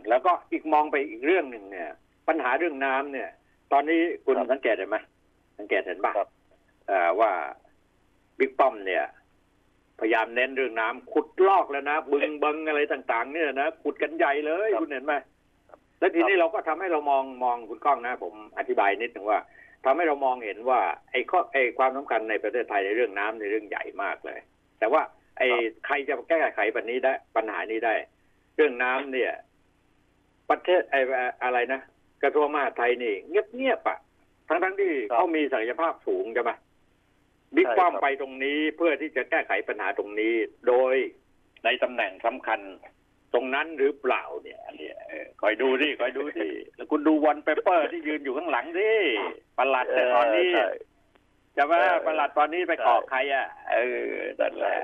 A: แล้วก็อีกมองไปอีกเรื่องหนึ่งเนี่ย ปัญหาเรื่องน้ำเนี่ย ตอนนี้คุณสังเกตเห็นไหมสังเกตเห็นบ้างว่าบิ๊กป้อมเนี่ย พยายามเน้นเรื่องน้ำขุดลอกแล้วนะบึงเบิงอะไรต่าง ๆ เนี่ยนะขุดกันใหญ่เลยคุณเห็นไหมแล้วทีนี้เราก็ทำให้เรามองมองคุณก้องนะ ผมอธิบายนิดหนึ่งว่าทำให้เรามองเห็นว่า ไอ้ข้อไอ้ความสำคัญในประเทศไทยในเรื่องน้ำในเรื่องใหญ่มากเลย แต่ว่า ไอ้ใครจะแก้ไขปัญนี้ได้ปัญหานี้ได้ เรื่องน้ำเนี่ย ประเทศไอ้อะไรนะกระทรวงมหาดไทยนี่เงียบๆอะทั้งทั้งๆที่เขามีศักยภาพสูงใช่ไหมบิ๊กป้อมไปตรงนี้เพื่อที่จะแก้ไขปัญหาตรงนี้ โดยในตำแหน่งสำคัญ ตรงนั้นหรือเปล่าเนี่ยอันเนี่ยเออคอยดูดิคอยดูดิแล้วคุณดูวันเปเปอร์ที่ยืนอยู่ข้างหลังดิประหลัดแต่ตอนนี้
K: ใช่
A: จะว่าประหลัดตอนนี้ไปกอกใครอะ เออนั่นแหละ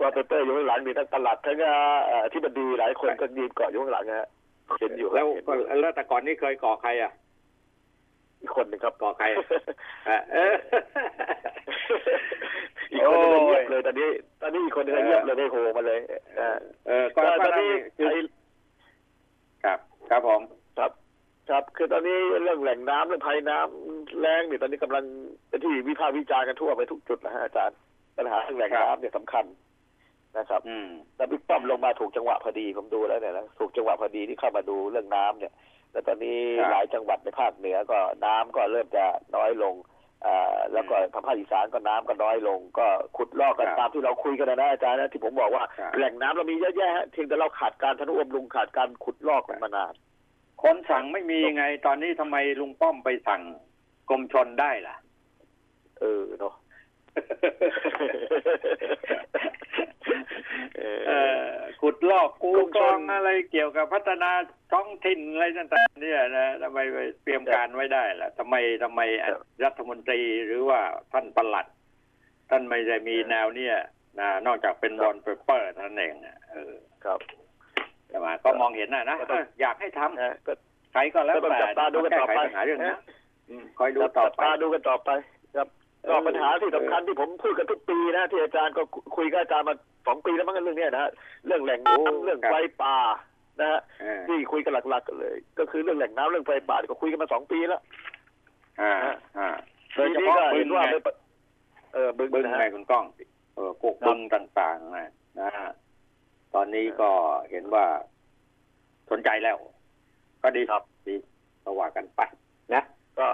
K: ว่าเปเปอร์อยู่ข้างหลังนี่ทั้งตลาดทั้งเอ่อที่บดีหลายคนก็ยืนเกาะอยู่ข้างหลังนะฮะเห็นอยู่
A: แล้ว
K: เห็นอยู่
A: แล้วแต่ก่อนนี่เคยก่อใครอะ
K: อีกคนหนึ่งครับ
A: ก่อใครอะอะเออ
K: อีกคนหนึงก็เงียบเลยตอนนี้ ตอนนี้อีกคนหนึงก็เงียบเลยได้โหมาเลยอ่า
A: เออก็
K: ก็
A: ก็
K: ตอนนี้
A: คือ
K: ไอ้
A: ครับ ครับผม
K: ครับครับคือตอนนี้เรื่องแหล่งน้ำเรื่องภัยน้ำแรงเนี่ยตอนนี้กำลังเป็นที่วิพากษ์วิจารณ์กันทั่วไปทุกจุดนะฮะอาจารย์ปัญหาเรื่องแหล่งน้ำเนี่ยสำคัญนะครับ
A: อืม
K: แต่บิ๊กป้อมลงมาถูกจังหวะพอดีผมดูแล้วเนี่ยนะถูกจังหวะพอดีที่เข้ามาดูเรื่องน้ำเนี่ย แล้วตอนนี้
A: ครับ
K: หลายจังหวัดในภาคเหนือก็น้ำก็เริ่มจะน้อยลงอ่าแล้วก็ทางภาคอีสานก็น้ำก็น้อยลง ก็ขุดลอกกัน
A: ครับ
K: ตามที่เราคุยกันนะนะอาจารย์นะที่ผมบอกว่า
A: ครับ
K: แหล่งน้ำเรามีเยอะแยะฮะเพียงแต่เราขาดการทนุบำรุงขาดการขุดลอกมันมานาน
A: คนสั่งไม่มีไง ตอนนี้ทำไมลุงป้อมไปสั่งกรมชนได้ล่ะ
K: เออเนาะ
A: เออขุดลอกคูกรองอะไรเกี่ยวกับพัฒนาท้องถิ่นอะไรต่างๆเนี่ยนะทำไมไปเตรียมการไว้ได้ล่ะทำไมทำไมรัฐมนตรีหรือว่าท่านประหลัด ท่านไม่ได้มีแนวเนี่ยนะนอกจากเป็นบอลเปเปอร์เท่านั้นเองนะเออ
K: ครับ
A: ใช่ไหมก็มองเห็นนะนะเอออยากให้ทำ
K: นะก็
A: ใครก็แล้ว
K: ก็ต้อง
A: แต่
K: จับตาดูกัน
A: แก้
K: ต่อ
A: ไข
K: ไป
A: ปัญหาเรื่องนี้
K: นะ
A: อืมคอยดู
K: จับ
A: ต่อ
K: จับ
A: ไป
K: ตาดูกันต่อไป ครับ
A: เออ
K: ก็ปัญหาที่สำคัญที่ผมพูดกันทุกปีนะที่อาจารย์ก็คุยกับอาจารย์มาสองปีแล้วมั้งเรื่องเนี้ยนะฮะเรื่องแหล่ง
A: โอ้
K: น้ำเรื่อง
A: ครับ
K: ไฟป่านะฮะ
A: เออ
K: ที่คุยกันหลักๆกันเลย ก็คือเรื่องแหล่งน้ำเรื่องไฟป่าก็คุยกันมาสองปีแล้ว
A: อ่าอ่าโดยเฉ
K: ทีนี้
A: พาะ
K: ก็
A: บึ
K: เห็
A: ง
K: นว่า
A: ไง
K: ไม่ปะเออบึง
A: บึง
K: นะฮะ
A: ไงคุณก้องเออพวกบึงต่างๆนะนะฮะ ตอนนี้ก็เห็นว่าสนใจแล้ว ก็ดีครับดีก็ว่ากันไปนะ
K: ก็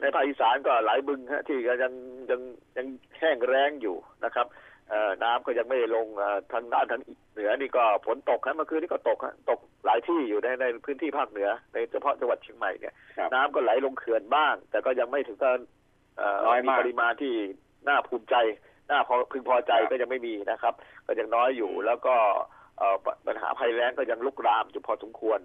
K: ในภาคอีสานก็หลายบึงฮะที่ก็ยังยังยังแห้งแล้งอยู่นะครับเอ่อน้ำก็ยังไม่ลงเอ่อทางด้านทางเหนือนี่ก็ฝนตกฮะเมื่อคืนนี่ก็ตกฮะตกหลายที่อยู่ในในพื้นที่ภาคเหนือในเฉพาะจังหวัดเชียงใหม่เนี่ย
A: ครับ
K: น้ำก็ไหลลงเขื่อนบ้าง แต่ก็ยังไม่ถึงกับเอ่อ
A: น้อย
K: มี
A: มาก
K: ปริมาณที่น่าภูมิใจน่าพอพึงพอใจ
A: ครับ
K: ก็ยังไม่มีนะครับ ก็ยังน้อยอยู่แล้วก็เอ่อ ปปัญหาภัยแล้งก็ยังลุกรามอยู่พอสมควร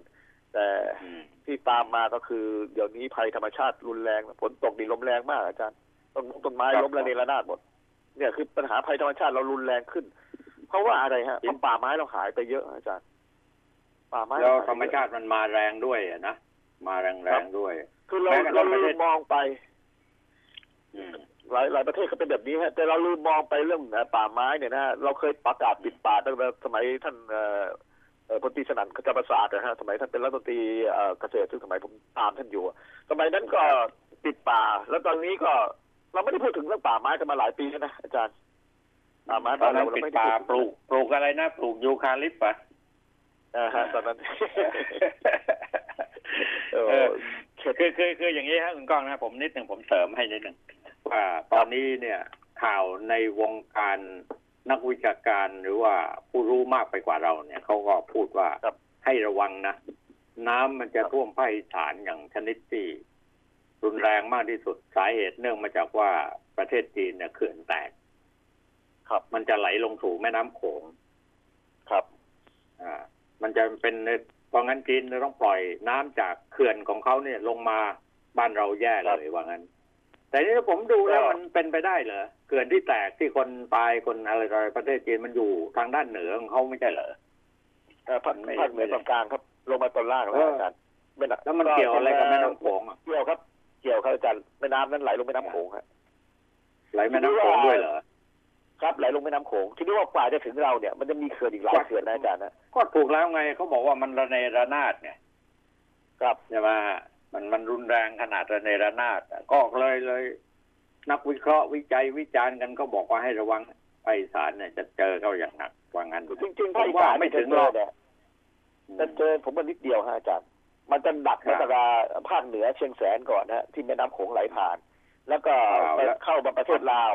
K: แต่
A: อืม
K: ที่ตามมาก็คือ เดี๋ยวนี้ภัยธรรมชาติรุนแรงฝนตกดินลมแรงมากอาจารย์ต้นต้นไม้
A: ครับ
K: ล้มระเนระนาดหมดเนี่ยคือปัญหาภัยธรรมชาติเรารุนแรงขึ้น เพราะว่าอะไรฮะเพราะป่าไม้เราหายไปเยอะอาจารย์ ป่าไม้
A: แล้ว
K: เไป
A: ธรรมชาติมันมาแรงด้วยอะนะมาแรงแรงด้วย
K: คือเรา
A: แม้กระทั่
K: เรา
A: งประ
K: ลื
A: เท
K: ม
A: ศ
K: มองไป
A: อืม
K: หลายหลายประเทศก็เป็นแบบนี้ฮะแต่เราลืมมองไปเรื่องป่าไม้เนี่ยนะเราเคยประกาศปิดป่าตั้งแต่สมัยท่านเอ่อเอ่อพลตรีสนั่นขจรประสาทนะฮะสมัยท่านเป็นรัฐมนตรีเอ่อเกษตรซึ่งสมัยผมตามท่านอยู่อะสมัยนั้นก็ปิดป่า แล้วตอนนี้ก็เราไม่ได้พูดถึงเรื่องป่าไม้กันมาหลายปีแล้วนะอาจารย์ป่าไม้
A: ตอนนั้น
K: เร
A: ปิด
K: ไม่ไป่าพูด
A: ปลูกปลูกอะไรนะปลูกยูคาลิปต์ปะ
K: อ่าฮะตอนนั้นเอ
A: เอ
K: อ
A: อคือคือคืออย่างนี้ฮะคุณก้องนะผมนิดหนึ่งผมเสริมให้นิดหนึ่ง ว่าตอนนี้เนี่ยข่าวในวงการนักวิชาการหรือว่าผู้รู้มากไปกว่าเราเนี่ยเขาก็พูดว่า
K: ครับ
A: ให้ระวังนะ น้ำมันจะท่วมภาคอีสานอย่างชนิดที่รุนแรงมากที่สุดสาเหตุเนื่องมาจากว่าประเทศจีนเนี่ยเขื่อนแตก
K: ครับ
A: มันจะไหลลงสู่แม่น้ำโขง
K: ครับ
A: อ่ามันจะเป็นเพราะงั้นจีนจะต้องปล่อยน้ำจากเขื่อนของเขาเนี่ยลงมาบ้านเราแย่เลยว่างั้น แต่นี่ผมดูแล้ว
K: ก็
A: มันเป็นไปได้เหรอเขื่อนที่แตกที่คนตายคนอะไรต่ออะไรประเทศจีนมันอยู่ทางด้านเหนือของเขาไม่ใช่เหรอ
K: เอ่อภาค
A: ไม่
K: ภาคเหนือตอนกลางครับลงมาตอนล่างแล้ว
A: เออ
K: อาจารย์ไม่หนัก
A: แล้วมันเกี่ยวอะไรกับแม่น้ำโขงอะ
K: เกี่ยวครับ เกี่ยวครับอาจารย์แม่น้ำนั้นไหลลงแม่น้ำโขงครับ
A: ไหลแม่น้ำโขงด้วยเหรอ
K: ครับไหลลงแม่น้ำโขงทีนี้ว่ากว่าจะถึงเราเนี่ยมันจะมีเขื่อนอีกหลายเขื่อนนะอาจารย์นะ
A: ก็ถูกแล้วไงเขาบอกว่ามันระเนระนาดเนี่ย
K: ครับ
A: ใช่ไหม มันมันรุนแรงขนาดระเนระนาดอะก็เลยเลย นักวิเคราะห์วิจัยวิจารณ์กันก็บอกว่าให้ระวังไปสารเนี่ยจะเจอเข้าอย่างหนักว่างั้น
K: จริงๆ
A: ผ
K: ภาค
A: ม
K: อี
A: ว่า
K: สาน
A: ไม่ถึงหรอก
K: เนี่ยจะเจอผมว่านิดเดียวฮะอาจารย์มันจะดัก
A: ครับ
K: มาจากภาคเหนือเชียงแสนก่อนนะฮะที่แม่น้ำโขงไหลผ่าน แล้วก็
A: เอา
K: ไป
A: ละ
K: เข้ามาประเทศลาว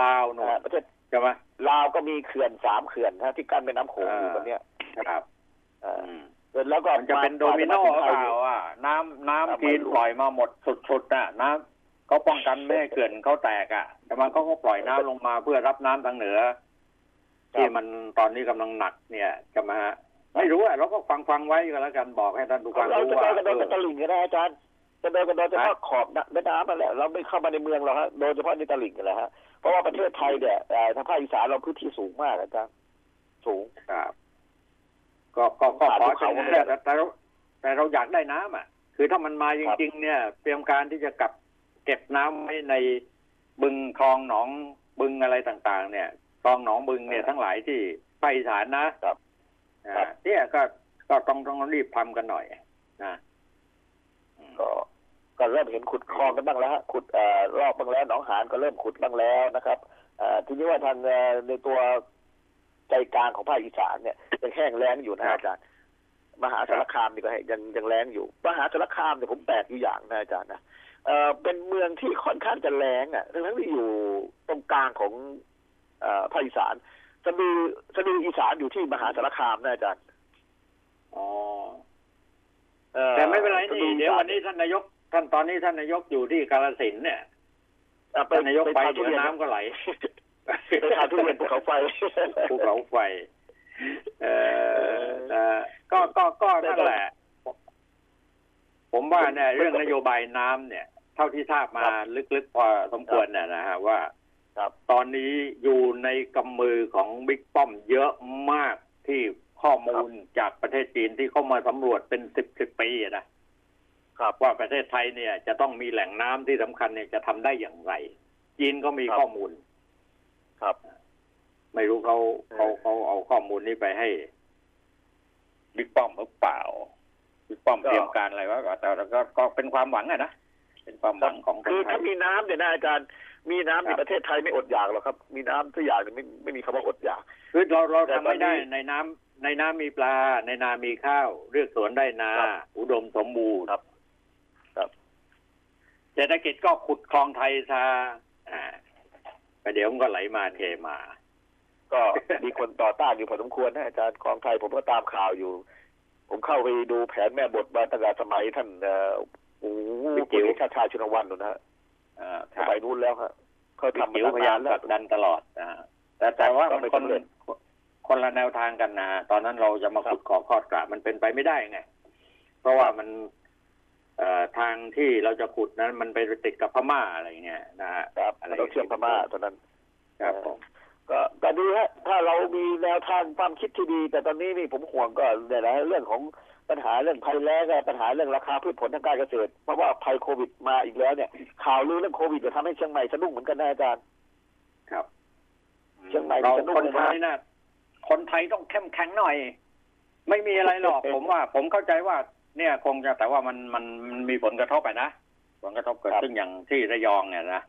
A: ลาวโน่
K: นะฮะ
A: น
K: ประเทศ
A: ใช่ไหม
K: ลาวก็มีเขื่อนสามเขื่อนนะที่กั้นแม่น้ำโขงอยู่
A: อ่า
K: ตรงเนี้ย
A: ครับ
K: เอ่อ
A: อืม
K: แล้วก็
A: มันจะเป็นโดมิโนหรือเปล่าอะ น้ำน้ำจีนปล่อยมาหมดสุดๆน่ะ น้ำเขาป้องกันไม่ให้เขื่อนเขาแตกอะ แต่มันเขาก็ปล่อยน้ำลงมาเพื่อรับน้ำทางเหนือ ที่มันตอนนี้กำลังหนักเนี่ยจะมาไม่รู้อะเราก็ฟังฟังๆไว้ก็แล้วกันบอกให้ท่านผู้ฟัง
K: เรา
A: รู้
K: จะ
A: ว่า
K: เดินกันโดน
A: เออ
K: ตะลิ่งกันนะอาจารย์จะเดินกันโดยเฉพาะขอบแม่น้ำนั่นแหละเราไม่เข้ามาในเมืองเราฮะโดยเฉพาะในตะลิ่งกันแหละฮะเพราะว่าประเทศไทยเนี่ยเอ่อทางภาคอีสานเราพื้นที่สูงมากอาจารย์สูง
A: ครับ ก็ก็ก็
K: ผ่าน
A: ขอ
K: ภูเขา
A: เป็น
K: มาเลย
A: แต่แต่เราแต่เราอยากได้น้ำอะ คือถ้ามันมาจ
K: ครับ
A: ริง ๆ เนี่ย เตรียมการที่จะกลับเก็บน้ำไว้ในบึงคลองหนองบึงอะไรต่าง ๆ เนี่ยคลองหนองบึงเนี่ยทั้งหลายที่ภาคอีสานนะครับอ่า
K: ครับ
A: เนี่ยก็ก็ต้องต้องรีบทำกันหน่อยนะ
K: ก็ก็เริ่มเห็นขุดคลองกันบ้างแล้วฮะขุดเอ่อรอบบ้างแล้วหนองหานก็เริ่มขุดบ้างแล้วนะครับเอ่อทีนี้ว่าทางเอ่อในตัว ใจกลางของภาคอีสานเนี่ยยังแห้งแล้งอยู่นะอาจารย์ มหาสารคามนี่ก็ยังยังแรงอยู่ มหาสารคามเนี่ยผมแปลกอยู่อย่างนะอาจารย์นะเอ่อเป็นเมืองที่ค่อนข้างจะแรงอะทั้งที่อยู่ตรงกลางของเอ่อภาคอีสานสะดือสะดืออีสานอยู่ที่มหาสารคามนะอาจารย์
A: อ๋อ
K: เอ่อ
A: แต่ไม่เป็นไร
K: สะ
A: นี่
K: อ
A: เดี๋ยววันนี้ท่านนายกท่านตอนนี้ท่านนายกอยู่ที่กาฬสินธุ์เนี่ย
K: อะไป
A: ท่านนายกไป
K: ทานทุ
A: เดี๋ยว
K: เรียน
A: น้ำก็ไหล
K: ไปทานทุเรียนภูเขาไฟ
A: ภูเขาไฟ เออแต่ก็ก็ก็นั่นแหละ ผมว่าเนี่ยเรื่องนโยบายน้ำเนี่ย เท่าที่ทราบมาลึกๆพอสมควรเนี่ยนะฮะว่า
K: ครับ
A: ตอนนี้อยู่ในกำมือของบิ๊กป้อมเยอะมากที่ข้อมูลจากประเทศจีนที่เข้ามาสำรวจเป็นสิบสิบปีอะนะครับว่าประเทศไทยเนี่ย จะต้องมีแหล่งน้ำที่สำคัญเนี่ยจะทำได้อย่างไร จีนก็มี
K: ครับ
A: ข้อมูล
K: ครับ
A: ไม่รู้เขาเขาเขาเอาข้อมูลนี้ไปให้บิ๊กป้อมหรือเปล่าบิ๊กป้อม
K: ก็
A: เตรียมการอะไรไว้ก็แต่ก็ก็เป็นความหวังอะนะเป็นความหวังของคน
K: คือ
A: ไท
K: ถ้ายมีน้ำเนี่ยนะอาจารย์มีน้ำในประเทศไทยไม่อดอยากหรอกครับ มีน้ำทุกอย่างเนี่ยไม่ไม่มีคำว่าอดอยาก
A: คือเราเรา
K: แต่
A: ทำไม่ได้
K: ตอนนี้
A: ในน้ำในน้ำมีปลา ในนามีข้าวเลือกสวนได้นา
K: ครับ
A: อุดมสมบูรณ์
K: ครับ ครับ
A: เศรษฐกิจก็ขุดคลองไทยซะอ่า ประเดี๋ยวมันก็ไหลมาเทมา
K: ก็มีคนต่อต้านอยู่พอสมควรนะอาจารย์ของไทยผมก็ตามข่าวอยู่ ผมเข้าไปดูแผนแม่บทมาตั้งแต่สมัยท่านเอ่อโอ้โห
A: บิ๊กจิ๋ว
K: คุณเอกชาติชาติชุนวันนู่นนะฮะ
A: เอ่อ
K: สมัยนู้นแล้วฮะเขา
A: บิ๊ก
K: ทำมา
A: จิ๋วพยายาม
K: แล้
A: ผ
K: ว
A: ลักดันตลอดนะฮะแต่แต่ว่า
K: ก็
A: มัน
K: ไม่
A: คน
K: สำเร็จ
A: คนละแนวทางกันนะฮะตอนนั้นเราจะมา
K: ครับ
A: ขุดขอคอดกระมันเป็นไปไม่ได้ไง เพราะว่ามันเอ่อ ทางที่เราจะขุดนั้นมันไปติดกับพม่าอะไรเงี้ยนะฮะ
K: ครับ
A: อะไร
K: ต้องเชื่อมพม่าตอนนั้น
A: ครับผม
K: ก็ก็ดีฮะถ้าเรามีแนวทางความคิดที่ดี แต่ตอนนี้นี่ผมห่วงก็เนี่ยนะเรื่องของปัญหาเรื่องภัยแล้งอะปัญหาเรื่องราคาพืชผลทางการเกษตรเพราะว่าภัยโควิดมาอีกแล้วเนี่ย ข่าวลือเรื่องโควิดจะทำให้เชียงใหม่สะดุ้งเหมือนกันนะอาจารย์
A: ครับ
K: เชียงใหม่
A: เรา
K: สนุก
A: คน
K: เลย
A: ไท
K: นะ
A: ยนะคนไทยต้องเข้มแข็งหน่อย ไม่มีอะไรหรอกผมว่า ผมเข้าใจว่า เนี่ยคงจะแต่ว่ามันมันมันมีผลกระทบไปนะผลกระทบเกิดขึ้นอย่างที่ระยองเนี่ยนะ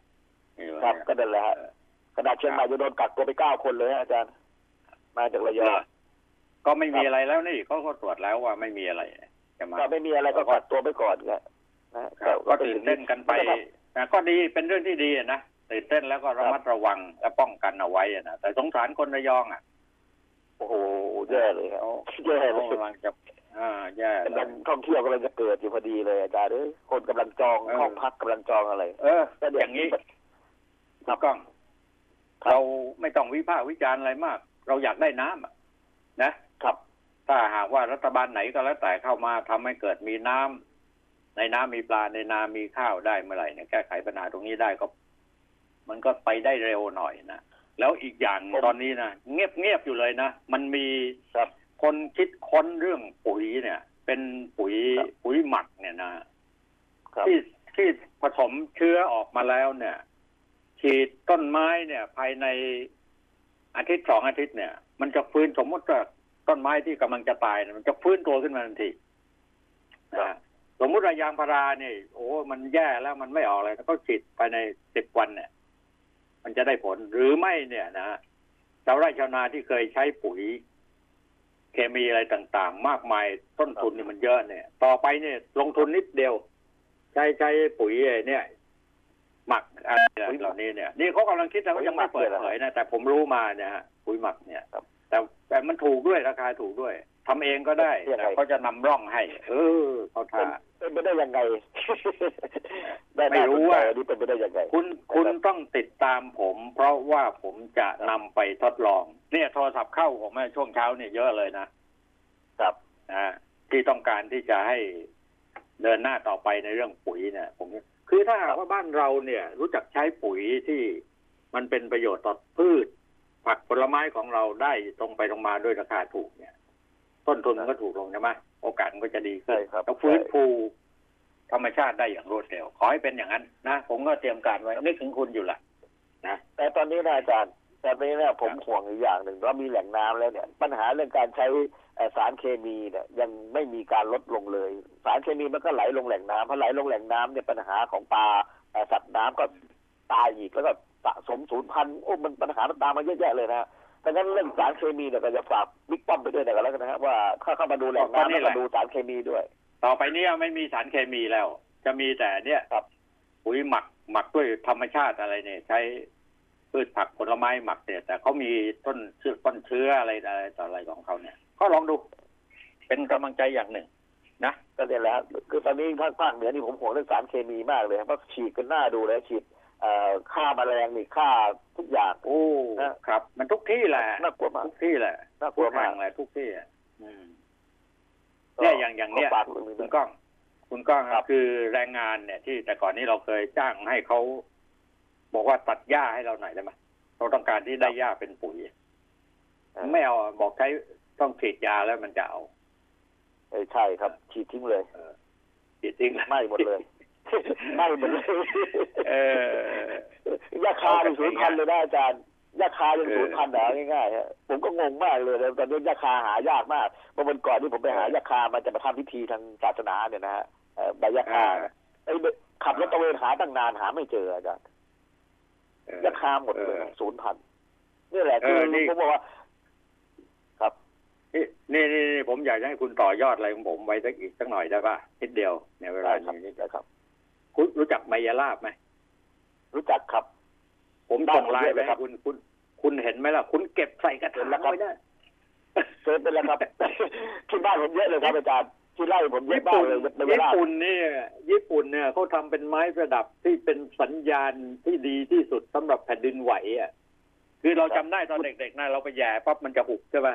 A: ครับ
K: ก็นั่นแหละฮะขนาดเชียงใหม่จะโดนกักตัวไปเก้าคนเลยฮะอาจารย์ มาจากระยอง
A: ก็ไม่มีอะไรแล้วนี่เขาก็ตรวจแล้วว่าไม่มีอะไรจะมา
K: ก็ไม่มีอะไรก็กักตัวไปก่อนไงนะ
A: ครับก็ตื่นเต้นกันไปนะก็ดีเป็นเรื่องที่ดีอะนะตื่นเต้นแล้วก็ระมัดระวังและป้องกันเอาไว้อะนะแต่สงสารคนระยองอะ
K: โอ้โหแย่เลยครับแย่
A: เขา
K: เลย
A: กำลังจะอ่าแย่เล
K: กำลั
A: ย
K: งท่องเที่ยวกำลังจะเกิดอยู่พอดีเลยอาจารย์เอ้ยคนกำลังจอง
A: เออ
K: ห้องพักกำลังจองอะไร
A: เออ
K: แต่เดี๋
A: อ
K: ยว
A: ย่างนี้ถูกต้องเราไม่ต้องวิพากษ์วิจารณ์อะไรมาก เราอยากได้น้ำอะนะครับ ถ้าหากว่ารัฐบาลไหนก็แล้วแต่เข้ามาทำให้เกิดมีน้ำในน้ำมีปลาในนามีข้าวได้เมื่อไหร่เนี่ยแก้ไขปัญหาตรงนี้ได้ก็ มันก็ไปได้เร็วหน่อยนะ แล้วอีกอย่างตอนนี้นะเงียบเงียบๆอยู่เลยนะ มันมี
K: ครับ
A: คนคิดค้นเรื่องปุ๋ยเนี่ย เป็นปุ๋ยปุ๋ยหมักเนี่ยนะ
K: ครับ
A: ที่ที่ผสมเชื้อออกมาแล้วเนี่ย ฉีดต้นไม้เนี่ย ภายในอาทิตย์สองอาทิตย์เนี่ย มันจะฟื้นสมมติว่าต้นไม้ที่กำลังจะตายเนี่ยมันจะฟื้นตัวขึ้นมาทันทีนะฮะสมมุติว่ายางพาราเนี่ยโอ้มันแย่แล้วมันไม่ออกเลยแล้วก็ฉีดภายในสิบวันเนี่ย มันจะได้ผลหรือไม่เนี่ยนะฮะชาวไร่ชาวนาที่เคยใช้ปุ๋ย เคมีอะไรต่าง ๆ มากมายต้นทุนนี่มันเยอะเนี่ย ต่อไปเนี่ย ลงทุนนิดเดียว ใช้ใช้ปุ๋ยไอ้เนี่ย หมักอะไรเหล่านี้เนี่ยนี่เขากำลังคิดนะเขายังไม่เปิดเผยนะแต่ผมรู้มาเนี่ยฮะปุ๋ยหมักเนี่ย
K: ครับ
A: แต่แต่มันถูกด้วยราคาถูกด้วย ทำเองก็ได้
K: ยังไง
A: แต่เขาจะนำร่องให้ เออเขาท่า
K: เป็นไปได้ยังไงได้
A: ไม่รู้ว่า
K: น่สนใจอันนี้เป็นไปได้ยังไง
A: คุณคุณต้องติดตามผม เพราะว่าผมจะนำไปทดลอง เนี่ยโทรศัพท์เข้าผมในช่วงเช้าเนี่ยเยอะเลยนะครับนะที่ต้องการที่จะให้เดินหน้าต่อไปในเรื่องปุ๋ยเนี่ยผมคือถ้าหากว่าบ้านเราเนี่ย รู้จักใช้ปุ๋ยที่มันเป็นประโยชน์ต่อพืช ผักผลไม้ของเราได้ตรงไปตรงมาด้วยราคาถูกเนี่ย ต้นทุนมันก็ถูกลงใช่ไหมโอกาสมันก็จะดีขึ้น
K: ใช่ครับ
A: แล้วฟื้นฟูธรรมชาติได้อย่างรวดเร็ว ขอให้เป็นอย่างนั้นนะ ผมก็เตรียมการไว้นึกถึงคุณอยู่ละนะ
K: แต่ตอนนี้นะอาจารย์แต่ตอนนี้เนี่ยผมห่วงอีกอย่างหนึ่งเรามีแหล่งน้ำแล้วเนี่ย ปัญหาเรื่องการใช้เอ่อสารเคมีเนี่ยยังไม่มีการลดลงเลย สารเคมีมันก็ไหลลงแหล่งน้ำพอไหลลงแหล่งน้ำเนี่ยปัญหาของปลาเอ่อสัตว์น้ำก็ตายอีกแล้วก็สะสมสูญพันธุ์โอ้มันปัญหามันตามมาเยอะแยะเลยนะ ดังนั้นเรื่องสารเคมีเนี่ยก็จะฝากบิ๊กป้อมไปด้วยนะกันแล้วกันนะครับว่าเข้าเข้ามาดูแหล่ง
A: ก็
K: น้ำ
A: นี่
K: แล้ว
A: แห
K: ก็
A: ละ
K: ดูสารเคมีด้วย
A: ต่อไปเนี้ไม่มีสารเคมีแล้ว จะมีแต่เนี่ย
K: ครับ
A: ปุ๋ยหมักหมักด้วยธรรมชาติอะไรเนี่ย ใช้พืชผักผลไม้หมักเนี่ย แต่เขามีต้นเชื้อต้นเชื้ออะไรอะไรต่ออะไรของเขาเนี่ย ก็ลองดู เป็นกำลังใจอย่างหนึ่ง นะ
K: ก็เนี่ยแหละคือตอนนี้ภาคภาคเหนือนี่ผมห่วงเรื่องสารเคมีมากเลยครับเพราะฉีดกันหน้าดูเลยฉีด เอ่อฆ่าแมลงนี่ฆ่าทุกอย่าง
A: โอ้ครับ มันทุกที่แหละ
K: น่ากลัวมาก
A: ทุกที่แหละ
K: น่ากลั
A: ทุ
K: ว
A: กแห่
K: มาก
A: งแหละทุกที่อะอืมเนี่ยอย่างอย่างเนี้ย
K: ขฝากเรื่องนี้
A: คุ
K: ด้ว
A: ณ
K: ย
A: ก้อง คุณก้อง
K: ครับ
A: คือแรงงานเนี่ยที่แต่ก่อนนี้เราเคยจ้างให้เขาบอกว่าตัดหญ้าให้เราหน่อยได้ไหมเราต้องการที่ได้หญ้าเป็นปุ๋ยไม่เอาบอกใช้ต้องฉีดยาแล้วมันจะเอา
K: เออใช่ครับฉีดทิ้งเลย
A: ฉีดทิ้ง
K: ไหม้หมดเลย ไหม้หมดเลย
A: เออ
K: ยาคาเป็นศูนย์พันเลยนะอาจารย์ยาคาเป็นศูนย์พันเหรอง่ายๆฮะผมก็งงมากเลยแล้วตอนนี้ยาคาหายากมากเมื่อวันก่อนที่ผมไปหายาคามาจะมาทำพิธีทางศาสนาเนี่ยนะฮะเอ่อใบยาคาไอ้ยคขับรถตระเวนหาตั้งนานหาไม่เจออาจารย์
A: เออ
K: ราคาหมดเลย
A: ออ
K: ศูนย์พันนี่แหละคือ
A: เออนี่
K: ผมบอกว่าครับ
A: นี่นี่นี่นี่ผมอยากจะให้คุณต่อยอดอะไรของผมไว้สักอีกสักหน่อยได้ป่ะนิดเดียวในเวลา
K: ได้ครับ
A: นี้
K: ได้ครับ
A: คุณ รู้จักไมยาลาบไหม
K: รู้จักครับ
A: ผม
K: ได้
A: ส่งไลน์ไป
K: เยอะเลยครั
A: ให้
K: บ
A: คุณคุณ คุณเห็นไหมล่ะ คุณเก็บใส่กระถาง
K: เห็นแล้วครับ
A: ไว้ได้
K: เจอเป็นแล้วครับที่บ้านผมเยอะเลยครับอาจารย์ที่ไร่ผมเยอะ
A: ญี่
K: มาก
A: ปุ่น
K: เลยในเว
A: ญี่
K: ลา
A: ปุ่นเนี่ยญี่ปุ่นเนี่ยเขาทำเป็นไม้ประดับที่เป็นสัญญาณที่ดีที่สุดสำหรับแผ่นดินไหวอะคือเราจำได้ตอนเด็กๆนะเราไปแย่ปั๊บมันจะหุบใช่ไหม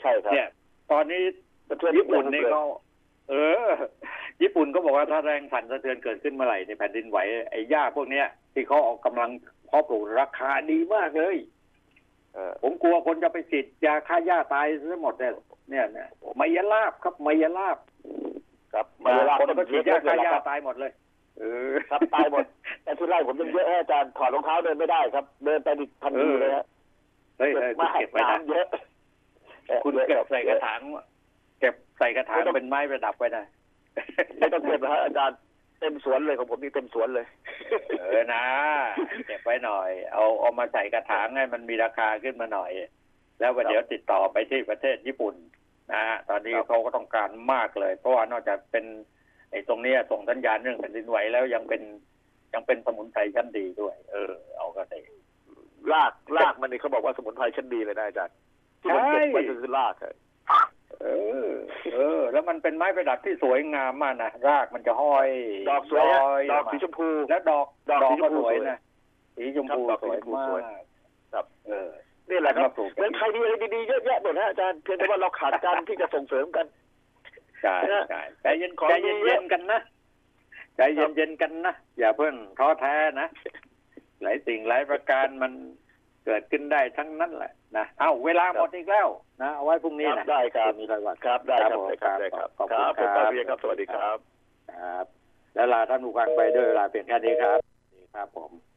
K: ใช่ครับ
A: เนี่ย ตอนนี้
K: สะเทือน
A: ญี่ปุ่นนี่
K: เลย
A: เขาเออ ญี่ปุ่นก็บอกว่าถ้าแรงสั่นสะเทือนเกิดขึ้นเมื่อไหร่ในแผ่นดินไหวไอ้หญ้าพวกเนี้ยที่เขาออกกำลังเพาะปลูกราคาดีมากเลย
K: เออ
A: ผมกลัวคนจะไปฉีดยาฆ่าหญ้าตายซะหมดเนี่ยเนี่ยเนี่ยไมยาลาบครับไมยาลาบ
K: ครับมาเวลา
A: คนก็ฉีดยาฆ่าหญ้า
K: ครับ
A: ตายหมดเลยเออ
K: ครับตายหมด แต่ที่ไร่ผมยังเยอะให้อาจารย์ถอดรองเท้าเดินไม่ได้ครับ เดินไปดิทันทีเลยฮะ
A: เฮ้ยเฮ้ยคุณ
K: มาก
A: เก็บไว้นะ
K: น้ำเยอะ
A: คุณเก็บใส่กระถางเก็บใส่กระถาง
K: ไม่ต้อง
A: เป็นไม้ประดับไว้นะ
K: ไม่ต้องเก็บนะฮะอาจารย์เต็มสวนเลยของผมนี่เต็มสวนเลย
A: เออนะเก็บไว้หน่อย เอาเอามาใส่กระถางให้มันมีราคาขึ้นมาหน่อย แล้ววันเดี๋ยวติดต่อไปที่ประเทศญี่ปุ่นนะฮะตอนนี้
K: ครับ
A: เขาก็ต้องการมากเลย เพราะว่านอกจากเป็นไอ้ตรงเนี้ยส่งสัญญาณเรื่องแผ่นดินไหวแล้วยังเป็นยังเป็นสมุนไพรชั้นดีด้วย เออ เอาก็ได้
K: รากรากมันนี่เขาบอกว่าสมุนไพรชั้นดีเลยนะอาจารย์ที่มันเก็บไว้ก็คือรากอะ
A: เออ เออ แล้วมันเป็นไม้ประดับที่สวยงามมากนะรากมันจะห้อย
K: ดอกสวยฮะ
A: ลย
K: ดอกสีชมพู
A: แล้วดอก
K: ดอก
A: ดอก
K: สีช
A: ก็
K: มพู
A: สวย
K: สวย
A: นะสีชมพู
K: ครับดอก
A: ส
K: สี
A: วย
K: ชมพู
A: มา
K: สวย
A: ก
K: ครับ
A: เออ
K: นี่แหละครับ
A: มาปลูกกัน
K: เมืองไทยมีอะไรดีๆเยอะแยะหมดนะอาจารย์เพียงแต่ว่าเราขาดการที่จะส่งเสริมกัน
A: ใช่
K: นะ
A: ใช่ใจเย็น
K: ของ
A: ใจ
K: ดี
A: เย็นๆกันนะใจเย็นเย็นๆกันนะอย่าเพิ่งท้อแท้นะหลายสิ่งหลายประการมันเกิดขึ้นได้ทั้งนั้นแหละ นะเอ้าเวลาหมดอีกแล้วนะเอาไว้พรุ่งนี้
K: ครั
A: นะ
K: บได้ครับ
A: มีรายวัน
K: ครับได้ครับ
A: ผม
K: ได้ครับได้ครับ
A: ขอบ
K: ค
A: คุณ
K: รับผม
A: ค
K: ตา
A: รับ
K: เรียนครับสวัสดีครับ
A: ครับ แล้วลาท่านผู้ฟังไปด้วยเวลาเพียงแค่นี้ครับสวัสดีครับผม